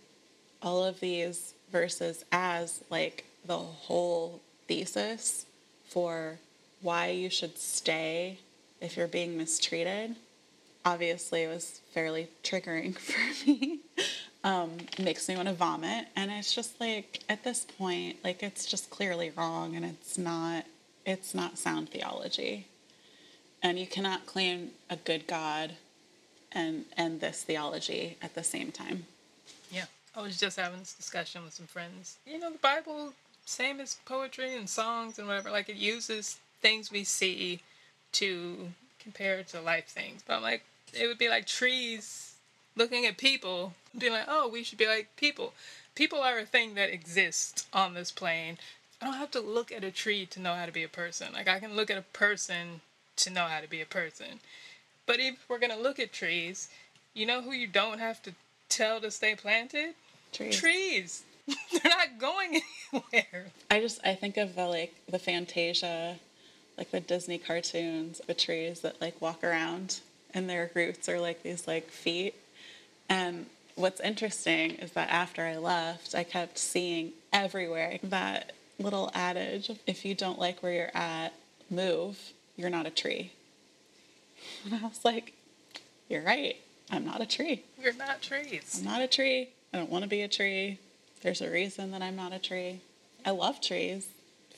all of these verses as like the whole thesis for why you should stay if you're being mistreated obviously was fairly triggering (laughs) for me um, makes me want to vomit. And it's just like at this point, like it's just clearly wrong, and it's not it's not sound theology. And you cannot claim a good God and and this theology at the same time. Yeah, I was just having this discussion with some friends. You know, the Bible, same as poetry and songs and whatever. Like it uses things we see to compare to life things. But I'm like, it would be like trees looking at people, being like, oh, we should be like people. People are a thing that exists on this plane. I don't have to look at a tree to know how to be a person. Like, I can look at a person to know how to be a person. But if we're going to look at trees, you know who you don't have to tell to stay planted? Trees. Trees. (laughs) They're not going anywhere. I just, I think of the, like, the Fantasia, like the Disney cartoons, the trees that, like, walk around and their roots are like these, like, feet and what's interesting is that after I left, I kept seeing everywhere that little adage if you don't like where you're at, move, you're not a tree. (laughs) And I was like, you're right. I'm not a tree. We're not trees. I'm not a tree. I don't want to be a tree. There's a reason that I'm not a tree. I love trees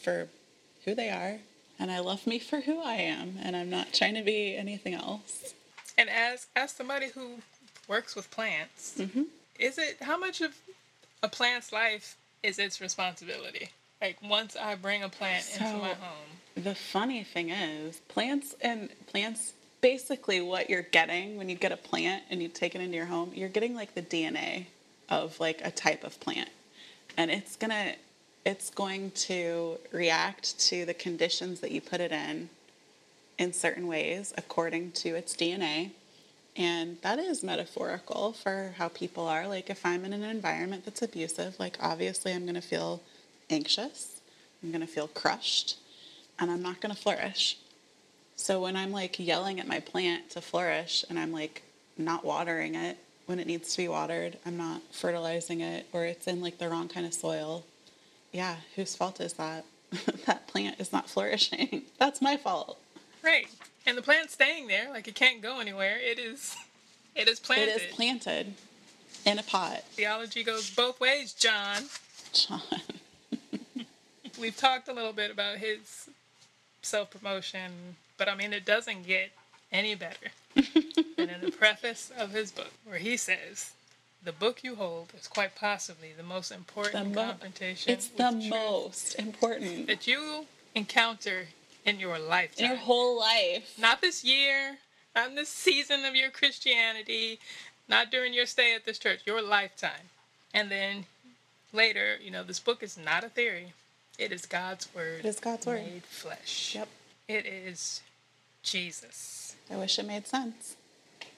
for who they are, and I love me for who I am, and I'm not trying to be anything else. And as as somebody who works with plants. Mm-hmm. Is it how much of a plant's life is its responsibility? Like once I bring a plant so, into my home. The funny thing is, plants and plants basically what you're getting when you get a plant and you take it into your home, you're getting like the DNA of like a type of plant. And it's going to it's going to react to the conditions that you put it in in certain ways according to its DNA and that is metaphorical for how people are. Like, if I'm in an environment that's abusive, like, obviously I'm going to feel anxious, I'm going to feel crushed, and I'm not going to flourish. So, when I'm like yelling at my plant to flourish and I'm like not watering it when it needs to be watered, I'm not fertilizing it, or it's in like the wrong kind of soil, yeah, whose fault is that? (laughs) that plant is not flourishing. (laughs) That's my fault. Right. And the plant's staying there, like it can't go anywhere. It is (laughs) it is planted. It is planted in a pot. Theology goes both ways, John. John. (laughs) We've talked a little bit about his self promotion, but I mean, it doesn't get any better (laughs) than in the preface of his book, where he says, the book you hold is quite possibly the most important The mo- confrontation It's the truth most important that you encounter in your in your whole life. not this year, not in this season of your Christianity, not during your stay at this church, your lifetime. And then later, you know, this book is not a theory. It is God's word. It is God's word. Made flesh. Yep. It is Jesus. I wish it made sense.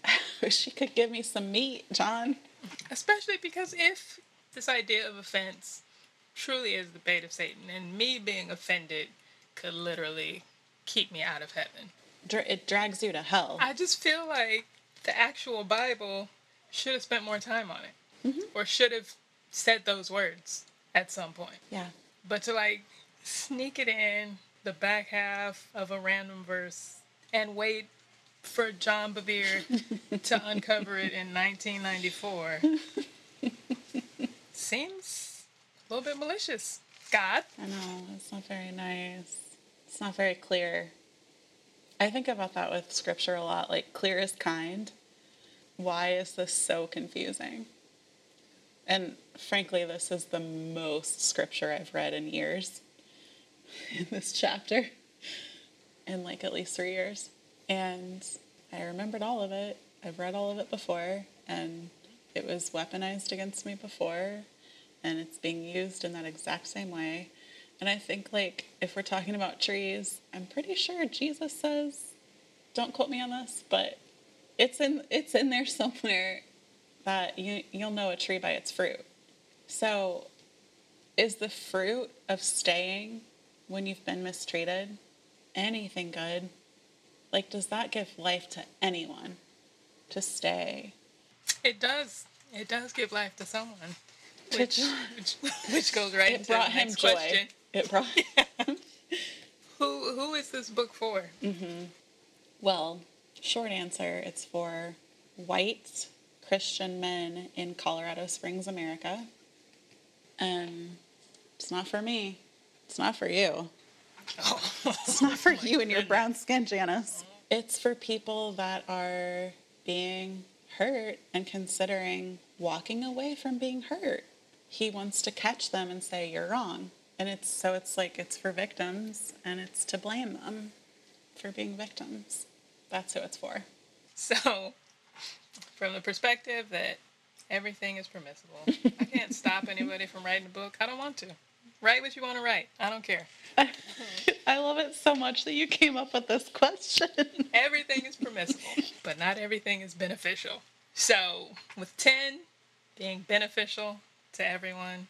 I (laughs) wish you could give me some meat, John. Especially because if this idea of offense truly is the bait of Satan, and me being offended could literally keep me out of heaven. It drags you to hell. I just feel like the actual Bible should have spent more time on it, mm-hmm. or should have said those words at some point. yeah. But to like sneak it in the back half of a random verse and wait for John Bevere (laughs) to uncover it in 1994 (laughs) seems a little bit malicious. God, I know, it's not very nice. It's not very clear. I think about that with scripture a lot like, clear is kind. Why is this so confusing? And frankly, this is the most scripture I've read in years (laughs) in this chapter, in like at least three years. And I remembered all of it. I've read all of it before, and it was weaponized against me before, and it's being used in that exact same way. And I think, like, if we're talking about trees, I'm pretty sure Jesus says, don't quote me on this, but it's in it's in there (laughs) somewhere that you you'll know a tree by its fruit. So, is the fruit of staying when you've been mistreated anything good? Like, does that give life to anyone to stay? it does. It does give life to someone. Which, which, which goes right It into brought the him next joy. question. It brought. (laughs) Who who is this book for? Mm-hmm. Well, short answer it's for white Christian men in Colorado Springs, America. And it's not for me. It's not for you. (laughs) Oh, (laughs) it's not for you and your brown skin, Janice. It's for people that are being hurt and considering walking away from being hurt. He wants to catch them and say, You're wrong. And it's so it's like it's for victims and it's to blame them for being victims. That's who it's for. So, from the perspective that everything is permissible, I (laughs) can't stop anybody from writing a book. I don't want to. Write what you want to write. I don't care. I love it so much that you came up with this question. Everything is permissible, but not everything is beneficial. So, with 10 being beneficial to everyone,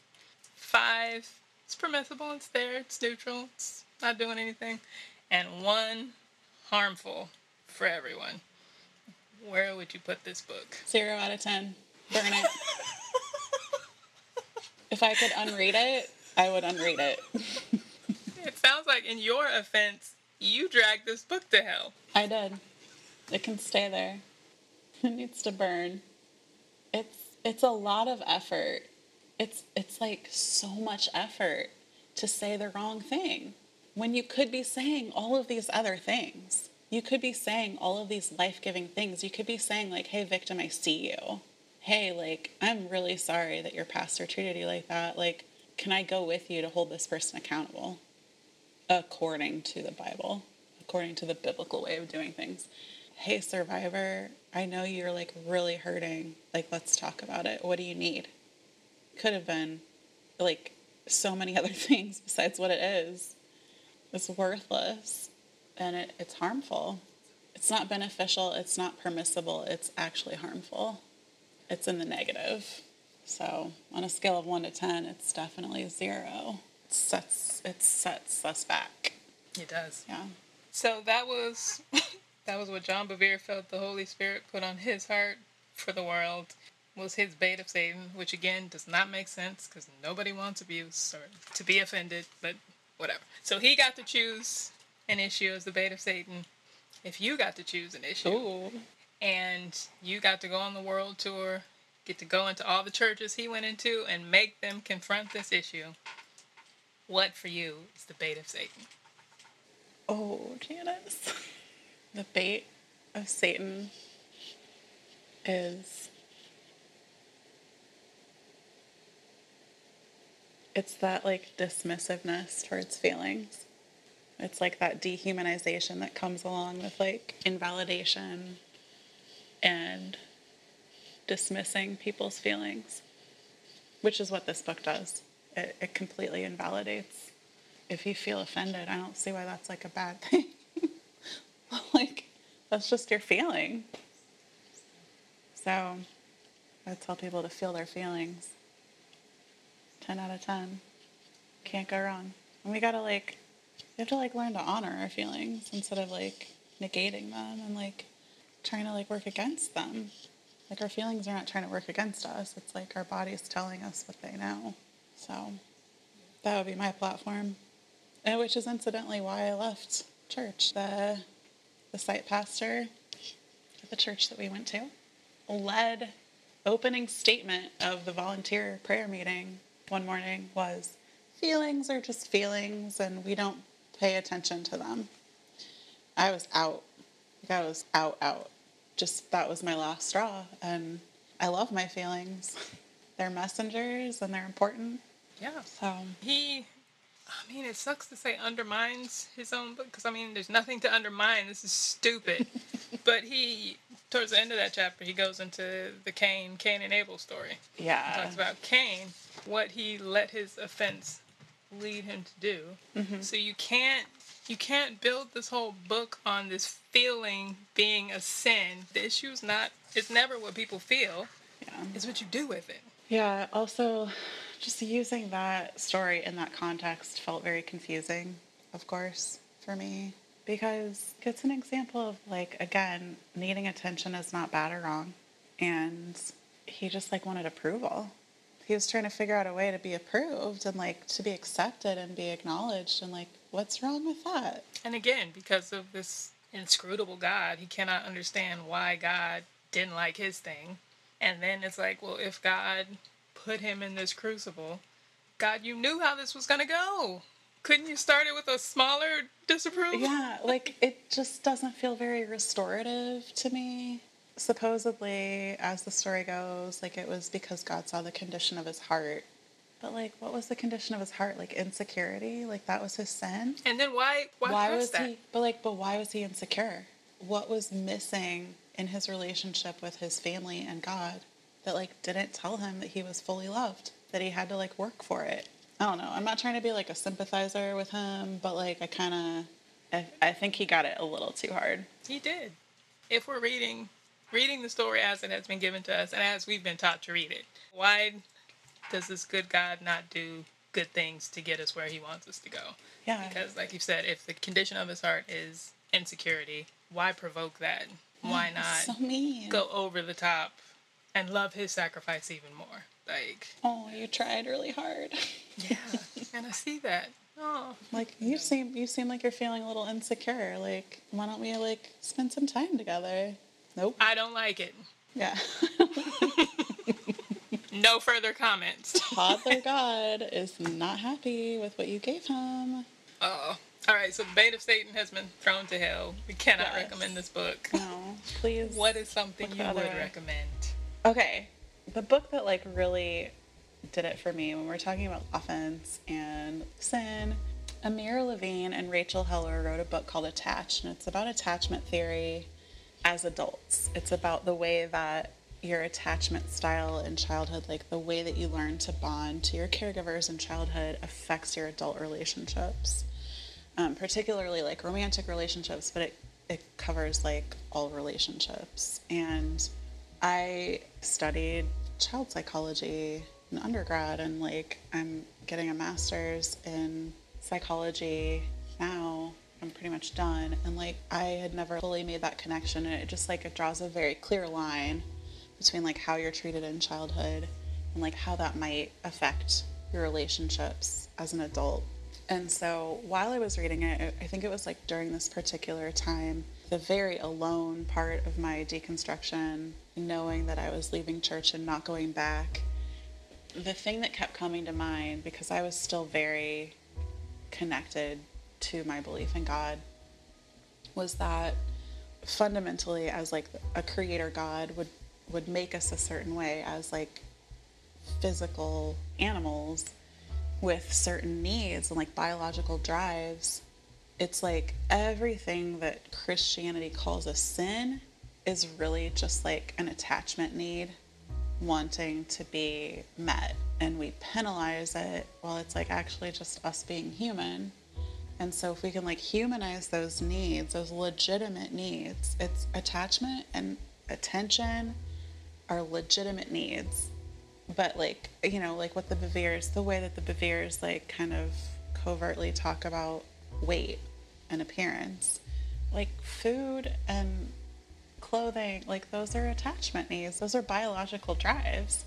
5 it's permissible, it's there, it's neutral, it's not doing anything, and 1 harmful for everyone. Where would you put this book? Zero out of ten. Burn it. (laughs) if I could unread it, I would unread it. (laughs) It sounds like in your offense, you dragged this book to hell. I did. It can stay there. (laughs) It needs to burn. It's it's a lot of effort. It's it's like so much effort to say the wrong thing when you could be saying all of these other things. You could be saying all of these life-giving things. You could be saying like, "Hey victim, I see you." Hey, like, I'm really sorry that your pastor treated you like that. Like, can I go with you to hold this person accountable according to the Bible? according to the biblical way of doing things. Hey, survivor, I know you're like really hurting. Like, let's talk about it. What do you need? Could have been like so many (laughs) other things besides what it is. It's worthless and it, it's harmful. It's not beneficial, it's not permissible, it's actually harmful. It's in the negative. So, on a scale of 1 to 10, it's definitely zero. It sets, it sets us back. It does. Yeah. So that was (laughs) that was what John Bevere felt the Holy Spirit put on his heart for the world was his bait of Satan, which again does not make sense because nobody wants abuse or to be offended, but whatever. So he got to choose an issue as the bait of Satan. If you got to choose an issue Ooh. and you got to go on the world tour, get to go into all the churches he went into and make them confront this issue, what for you is the bait of Satan? Oh, Janice. (laughs) The bait of Satan is it's that like dismissiveness towards feelings. It's like that dehumanization that comes along with like invalidation and dismissing people's feelings, which is what this book does. It, it completely invalidates. If you feel offended, I don't see why that's like a bad (laughs) thing. like, that's just your feeling. So, I tell people to feel their feelings. 10 out of 10. Can't go wrong. And we gotta like, we have to like learn to honor our feelings instead of like negating them and like trying to like work against them. Like our feelings are not trying to work against us. It's like our body's telling us what they know. So that would be my platform. And which is incidentally why I left church. The the site pastor at the church that we went to led opening statement of the volunteer prayer meeting one morning was feelings are just feelings and we don't pay attention to them. I was out. Like I was out, out. Just that was my last straw. And I love my feelings. (laughs) They're messengers and they're important. Yeah. So, He, I mean, it sucks to say undermines his own book because I mean, there's nothing to undermine. This is stupid. (laughs) but he, towards the end of that chapter, he goes into the Cain, Cain and Abel story. He yeah. talks about Cain, what he let his offense lead him to do. Mm-hmm. So you can't you can't build this whole book on this feeling being a sin. The issue is not it's never what people feel. Yeah. It's what you do with it. Yeah, also, just using that story in that context felt very confusing, of course, for me. Because it's an example of, like, again, needing attention is not bad or wrong. And he just, like, wanted approval. He was trying to figure out a way to be approved and, like, to be accepted and be acknowledged. And, like, what's wrong with that? And again, because of this inscrutable God, he cannot understand why God didn't like his thing. And then it's like, well, if God put him in this crucible, God, you knew how this was going to go. Couldn't you start it with a smaller disapproval? Yeah, like it just doesn't feel very restorative to me. Supposedly, as the story goes, like it was because God saw the condition of his heart. But like, what was the condition of his heart? Like insecurity? Like that was his sin? And then why why, why was that? he? But like, but why was he insecure? What was missing in his relationship with his family and God that like didn't tell him that he was fully loved? That he had to like work for it. I don't know. I'm not trying to be like a sympathizer with him, but like I kind of, I, I think he got it a little too hard. He did. If we're reading reading the story as it has been given to us and as we've been taught to read it, why does this good God not do good things to get us where he wants us to go? Yeah. Because like you said, if the condition of his heart is insecurity, why provoke that? Why so not mean. go over the top and love his sacrifice even more? Like, Oh, you tried really hard. (laughs) yeah. and I see that. Oh, Like you seem you seem like you're feeling a little insecure. Like why don't we like spend some time together? Nope. I don't like it. Yeah. (laughs) No further comments. (laughs) Toddler God is not happy with what you gave him. Oh. All right, so the bait of Satan has been thrown to hell. We cannot Yes. recommend this book. No, please. What is something you would way. recommend? Okay, the book that like really did it for me when we're talking about offense and sin. Amir Levine and Rachel Heller wrote a book called Attached, and it's about attachment theory as adults. It's about the way that your attachment style in childhood, like the way that you learn to bond to your caregivers in childhood, affects your adult relationships. Um, particularly like romantic relationships, but it, it covers like all relationships. And I studied child psychology in undergrad, and like I'm getting a master's in psychology now. I'm pretty much done, and like I had never fully made that connection, and it just like it draws a very clear line between like how you're treated in childhood and like how that might affect your relationships as an adult. And so while I was reading it, I think it was like during this particular time, the very alone part of my deconstruction, knowing that I was leaving church and not going back, the thing that kept coming to mind, because I was still very connected to my belief in God was that fundamentally as like a creator god would would make us a certain way as like physical animals with certain needs and like biological drives it's like everything that christianity calls a sin is really just like an attachment need wanting to be met and we penalize it while it's like actually just us being human and so if we can like humanize those needs, those legitimate needs, it's attachment and attention are legitimate needs. But like, you know, like what the Beveres, the way that the Beveres like kind of covertly talk about weight and appearance, like food and clothing, like those are attachment needs. Those are biological drives.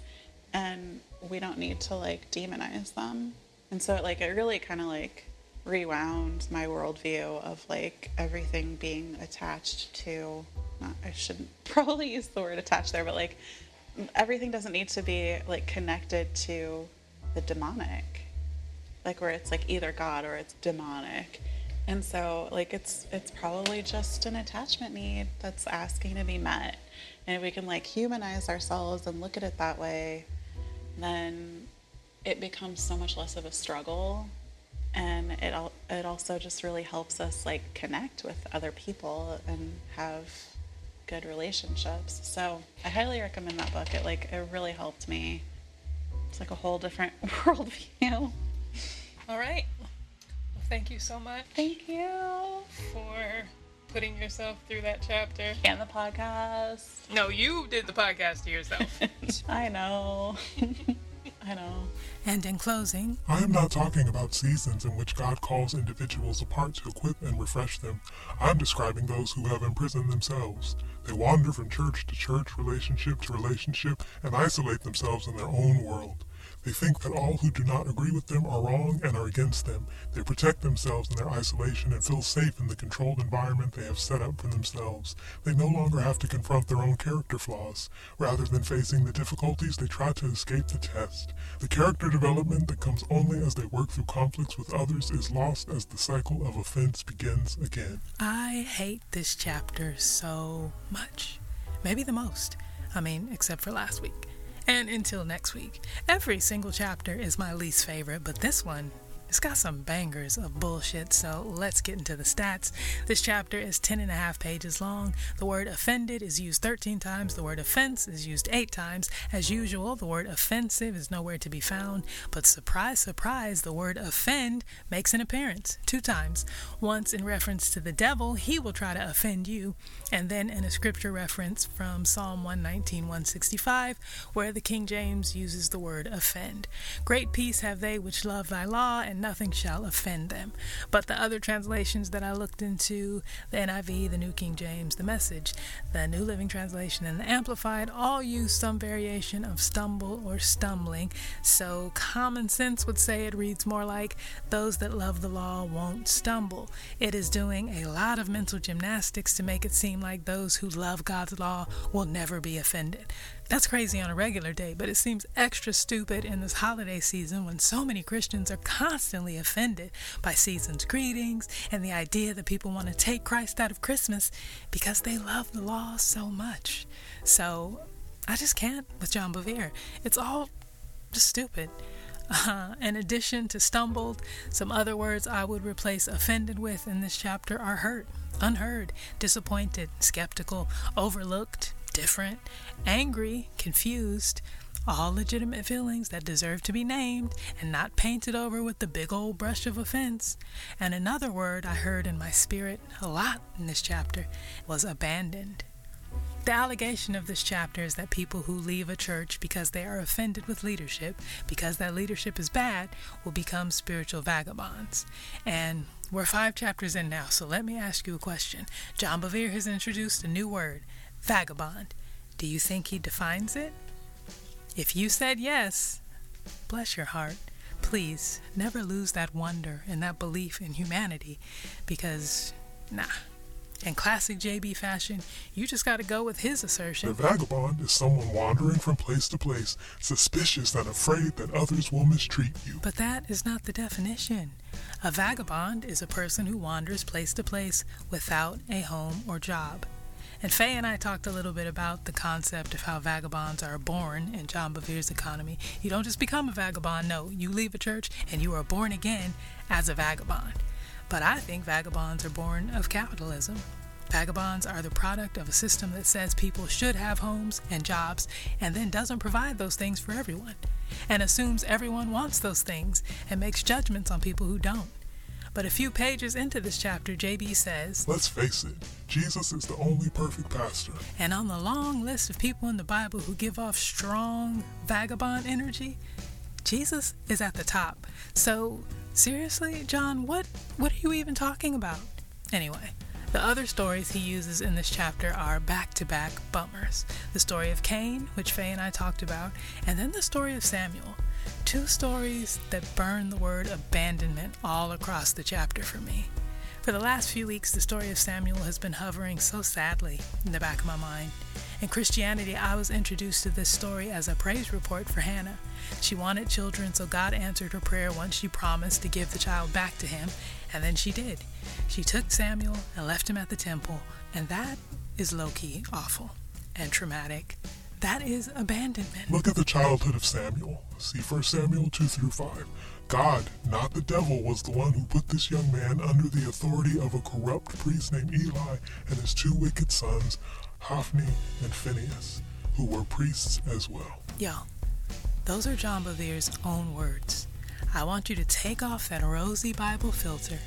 And we don't need to like demonize them. And so like it really kind of like rewound my worldview of like everything being attached to not I shouldn't (laughs) probably use the word attached there, but like everything doesn't need to be like connected to the demonic. Like where it's like either God or it's demonic. And so like it's it's probably just an attachment need that's asking to be met. And if we can like humanize ourselves and look at it that way, then it becomes so much less of a struggle and it al- it also just really helps us like connect with other people and have good relationships. So I highly recommend that book. It like it really helped me. It's like a whole different (laughs) worldview. All right. Well, thank you so much. Thank you for putting yourself through that chapter. And the podcast. No, you did the podcast to yourself. (laughs) I know. (laughs) I know. And in closing, I am not talking about seasons in which God calls individuals apart to equip and refresh them. I'm describing those who have imprisoned themselves. They wander from church to church, relationship to relationship, and isolate themselves in their own world. They think that all who do not agree with them are wrong and are against them. They protect themselves in their isolation and feel safe in the controlled environment they have set up for themselves. They no longer have to confront their own character flaws. Rather than facing the difficulties, they try to escape the test. The character development that comes only as they work through conflicts with others is lost as the cycle of offense begins again. I hate this chapter so much. Maybe the most. I mean, except for last week. And until next week, every single chapter is my least favorite, but this one it's got some bangers of bullshit, so let's get into the stats. This chapter is 10 and a half pages long. The word offended is used 13 times. The word offense is used 8 times. As usual, the word offensive is nowhere to be found, but surprise, surprise, the word offend makes an appearance two times. Once in reference to the devil, he will try to offend you, and then in a scripture reference from Psalm 119, 165, where the King James uses the word offend. Great peace have they which love thy law, and nothing shall offend them. But the other translations that I looked into, the NIV, the New King James, the Message, the New Living Translation, and the Amplified, all use some variation of stumble or stumbling. So common sense would say it reads more like, Those that love the law won't stumble. It is doing a lot of mental gymnastics to make it seem like those who love God's law will never be offended. That's crazy on a regular day, but it seems extra stupid in this holiday season when so many Christians are constantly offended by season's greetings and the idea that people want to take Christ out of Christmas because they love the law so much. So I just can't with John Bevere. It's all just stupid. Uh, in addition to stumbled, some other words I would replace offended with in this chapter are hurt, unheard, disappointed, skeptical, overlooked, different, angry, confused, all legitimate feelings that deserve to be named and not painted over with the big old brush of offense. And another word I heard in my spirit a lot in this chapter was abandoned. The allegation of this chapter is that people who leave a church because they are offended with leadership, because that leadership is bad, will become spiritual vagabonds. And we're five chapters in now, so let me ask you a question. John Bevere has introduced a new word, vagabond. Do you think he defines it? If you said yes, bless your heart. Please never lose that wonder and that belief in humanity because, nah. In classic JB fashion, you just gotta go with his assertion. The vagabond is someone wandering from place to place, suspicious and afraid that others will mistreat you. But that is not the definition. A vagabond is a person who wanders place to place without a home or job. And Faye and I talked a little bit about the concept of how vagabonds are born in John Bevere's economy. You don't just become a vagabond, no, you leave a church and you are born again as a vagabond. But I think vagabonds are born of capitalism. Vagabonds are the product of a system that says people should have homes and jobs and then doesn't provide those things for everyone, and assumes everyone wants those things and makes judgments on people who don't. But a few pages into this chapter, JB says, Let's face it, Jesus is the only perfect pastor. And on the long list of people in the Bible who give off strong vagabond energy, Jesus is at the top. So, seriously, John, what what are you even talking about? Anyway, the other stories he uses in this chapter are back to back bummers. The story of Cain, which Faye and I talked about, and then the story of Samuel. Two stories that burn the word abandonment all across the chapter for me. For the last few weeks, the story of Samuel has been hovering so sadly in the back of my mind. In Christianity, I was introduced to this story as a praise report for Hannah. She wanted children, so God answered her prayer once she promised to give the child back to him, and then she did. She took Samuel and left him at the temple, and that is low key awful and traumatic that is abandonment. Look at the childhood of Samuel. See 1 Samuel 2 through 5. God, not the devil, was the one who put this young man under the authority of a corrupt priest named Eli and his two wicked sons, Hophni and Phinehas, who were priests as well. Yo, those are John Bevere's own words. I want you to take off that rosy Bible filter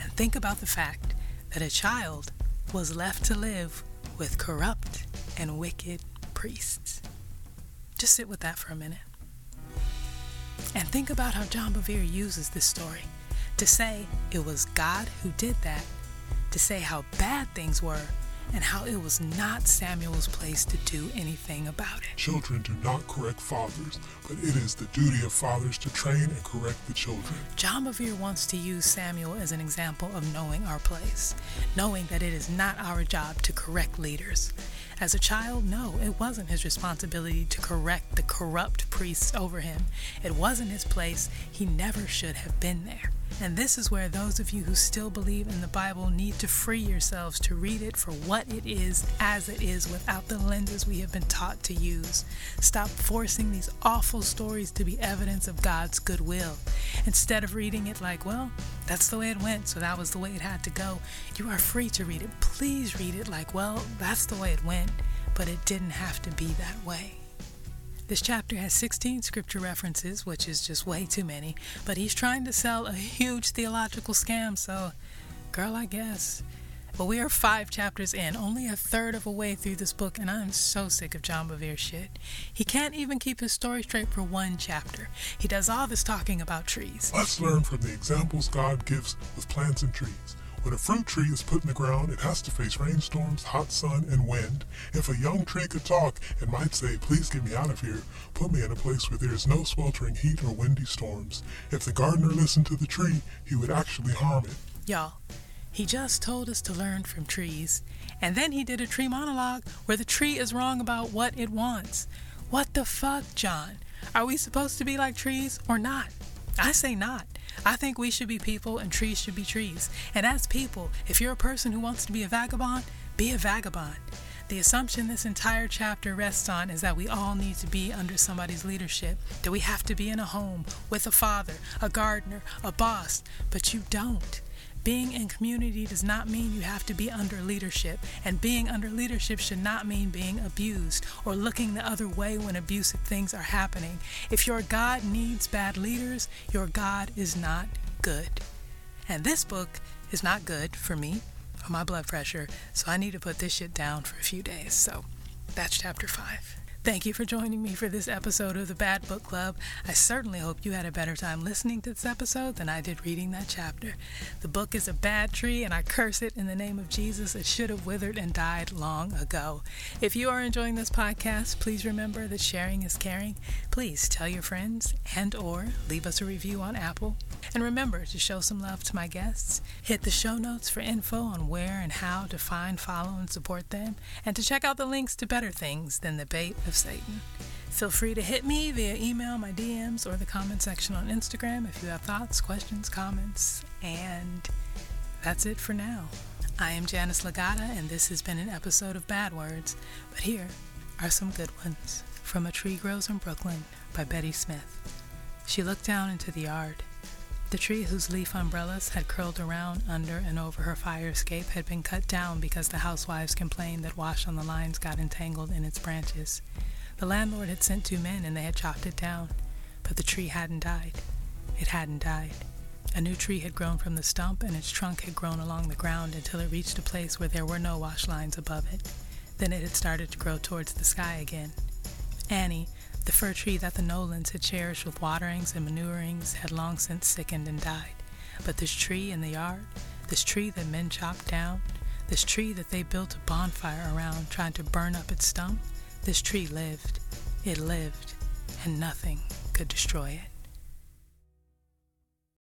and think about the fact that a child was left to live with corrupt and wicked priests. Just sit with that for a minute. And think about how John Bevere uses this story to say it was God who did that, to say how bad things were and how it was not Samuel's place to do anything about it. Children do not correct fathers, but it is the duty of fathers to train and correct the children. John Bevere wants to use Samuel as an example of knowing our place, knowing that it is not our job to correct leaders. As a child, no, it wasn't his responsibility to correct the corrupt priests over him. It wasn't his place. He never should have been there. And this is where those of you who still believe in the Bible need to free yourselves to read it for what it is, as it is, without the lenses we have been taught to use. Stop forcing these awful stories to be evidence of God's goodwill. Instead of reading it like, well, that's the way it went, so that was the way it had to go, you are free to read it. Please read it like, well, that's the way it went, but it didn't have to be that way. This chapter has 16 scripture references, which is just way too many, but he's trying to sell a huge theological scam, so, girl, I guess. But we are five chapters in, only a third of a way through this book, and I'm so sick of John Bevere shit. He can't even keep his story straight for one chapter. He does all this talking about trees. Let's learn from the examples God gives with plants and trees. When a fruit tree is put in the ground, it has to face rainstorms, hot sun, and wind. If a young tree could talk, it might say, Please get me out of here. Put me in a place where there is no sweltering heat or windy storms. If the gardener listened to the tree, he would actually harm it. Y'all, he just told us to learn from trees. And then he did a tree monologue where the tree is wrong about what it wants. What the fuck, John? Are we supposed to be like trees or not? I say not. I think we should be people and trees should be trees. And as people, if you're a person who wants to be a vagabond, be a vagabond. The assumption this entire chapter rests on is that we all need to be under somebody's leadership, that we have to be in a home with a father, a gardener, a boss, but you don't. Being in community does not mean you have to be under leadership, and being under leadership should not mean being abused or looking the other way when abusive things are happening. If your God needs bad leaders, your God is not good. And this book is not good for me or my blood pressure, so I need to put this shit down for a few days. So that's chapter 5. Thank you for joining me for this episode of the Bad Book Club. I certainly hope you had a better time listening to this episode than I did reading that chapter. The book is a bad tree, and I curse it in the name of Jesus. It should have withered and died long ago. If you are enjoying this podcast, please remember that sharing is caring. Please tell your friends and or leave us a review on Apple. And remember to show some love to my guests. Hit the show notes for info on where and how to find, follow, and support them, and to check out the links to better things than the bait of Satan. Feel free to hit me via email, my DMs, or the comment section on Instagram if you have thoughts, questions, comments, and that's it for now. I am Janice Lagata, and this has been an episode of Bad Words, but here are some good ones. From A Tree Grows in Brooklyn by Betty Smith. She looked down into the yard. The tree whose leaf umbrellas had curled around under and over her fire escape had been cut down because the housewives complained that wash on the lines got entangled in its branches. The landlord had sent two men and they had chopped it down, but the tree hadn't died. It hadn't died. A new tree had grown from the stump and its trunk had grown along the ground until it reached a place where there were no wash lines above it. Then it had started to grow towards the sky again. Annie, the fir tree that the Nolans had cherished with waterings and manurings, had long since sickened and died. But this tree in the yard, this tree that men chopped down, this tree that they built a bonfire around trying to burn up its stump, this tree lived. It lived, and nothing could destroy it.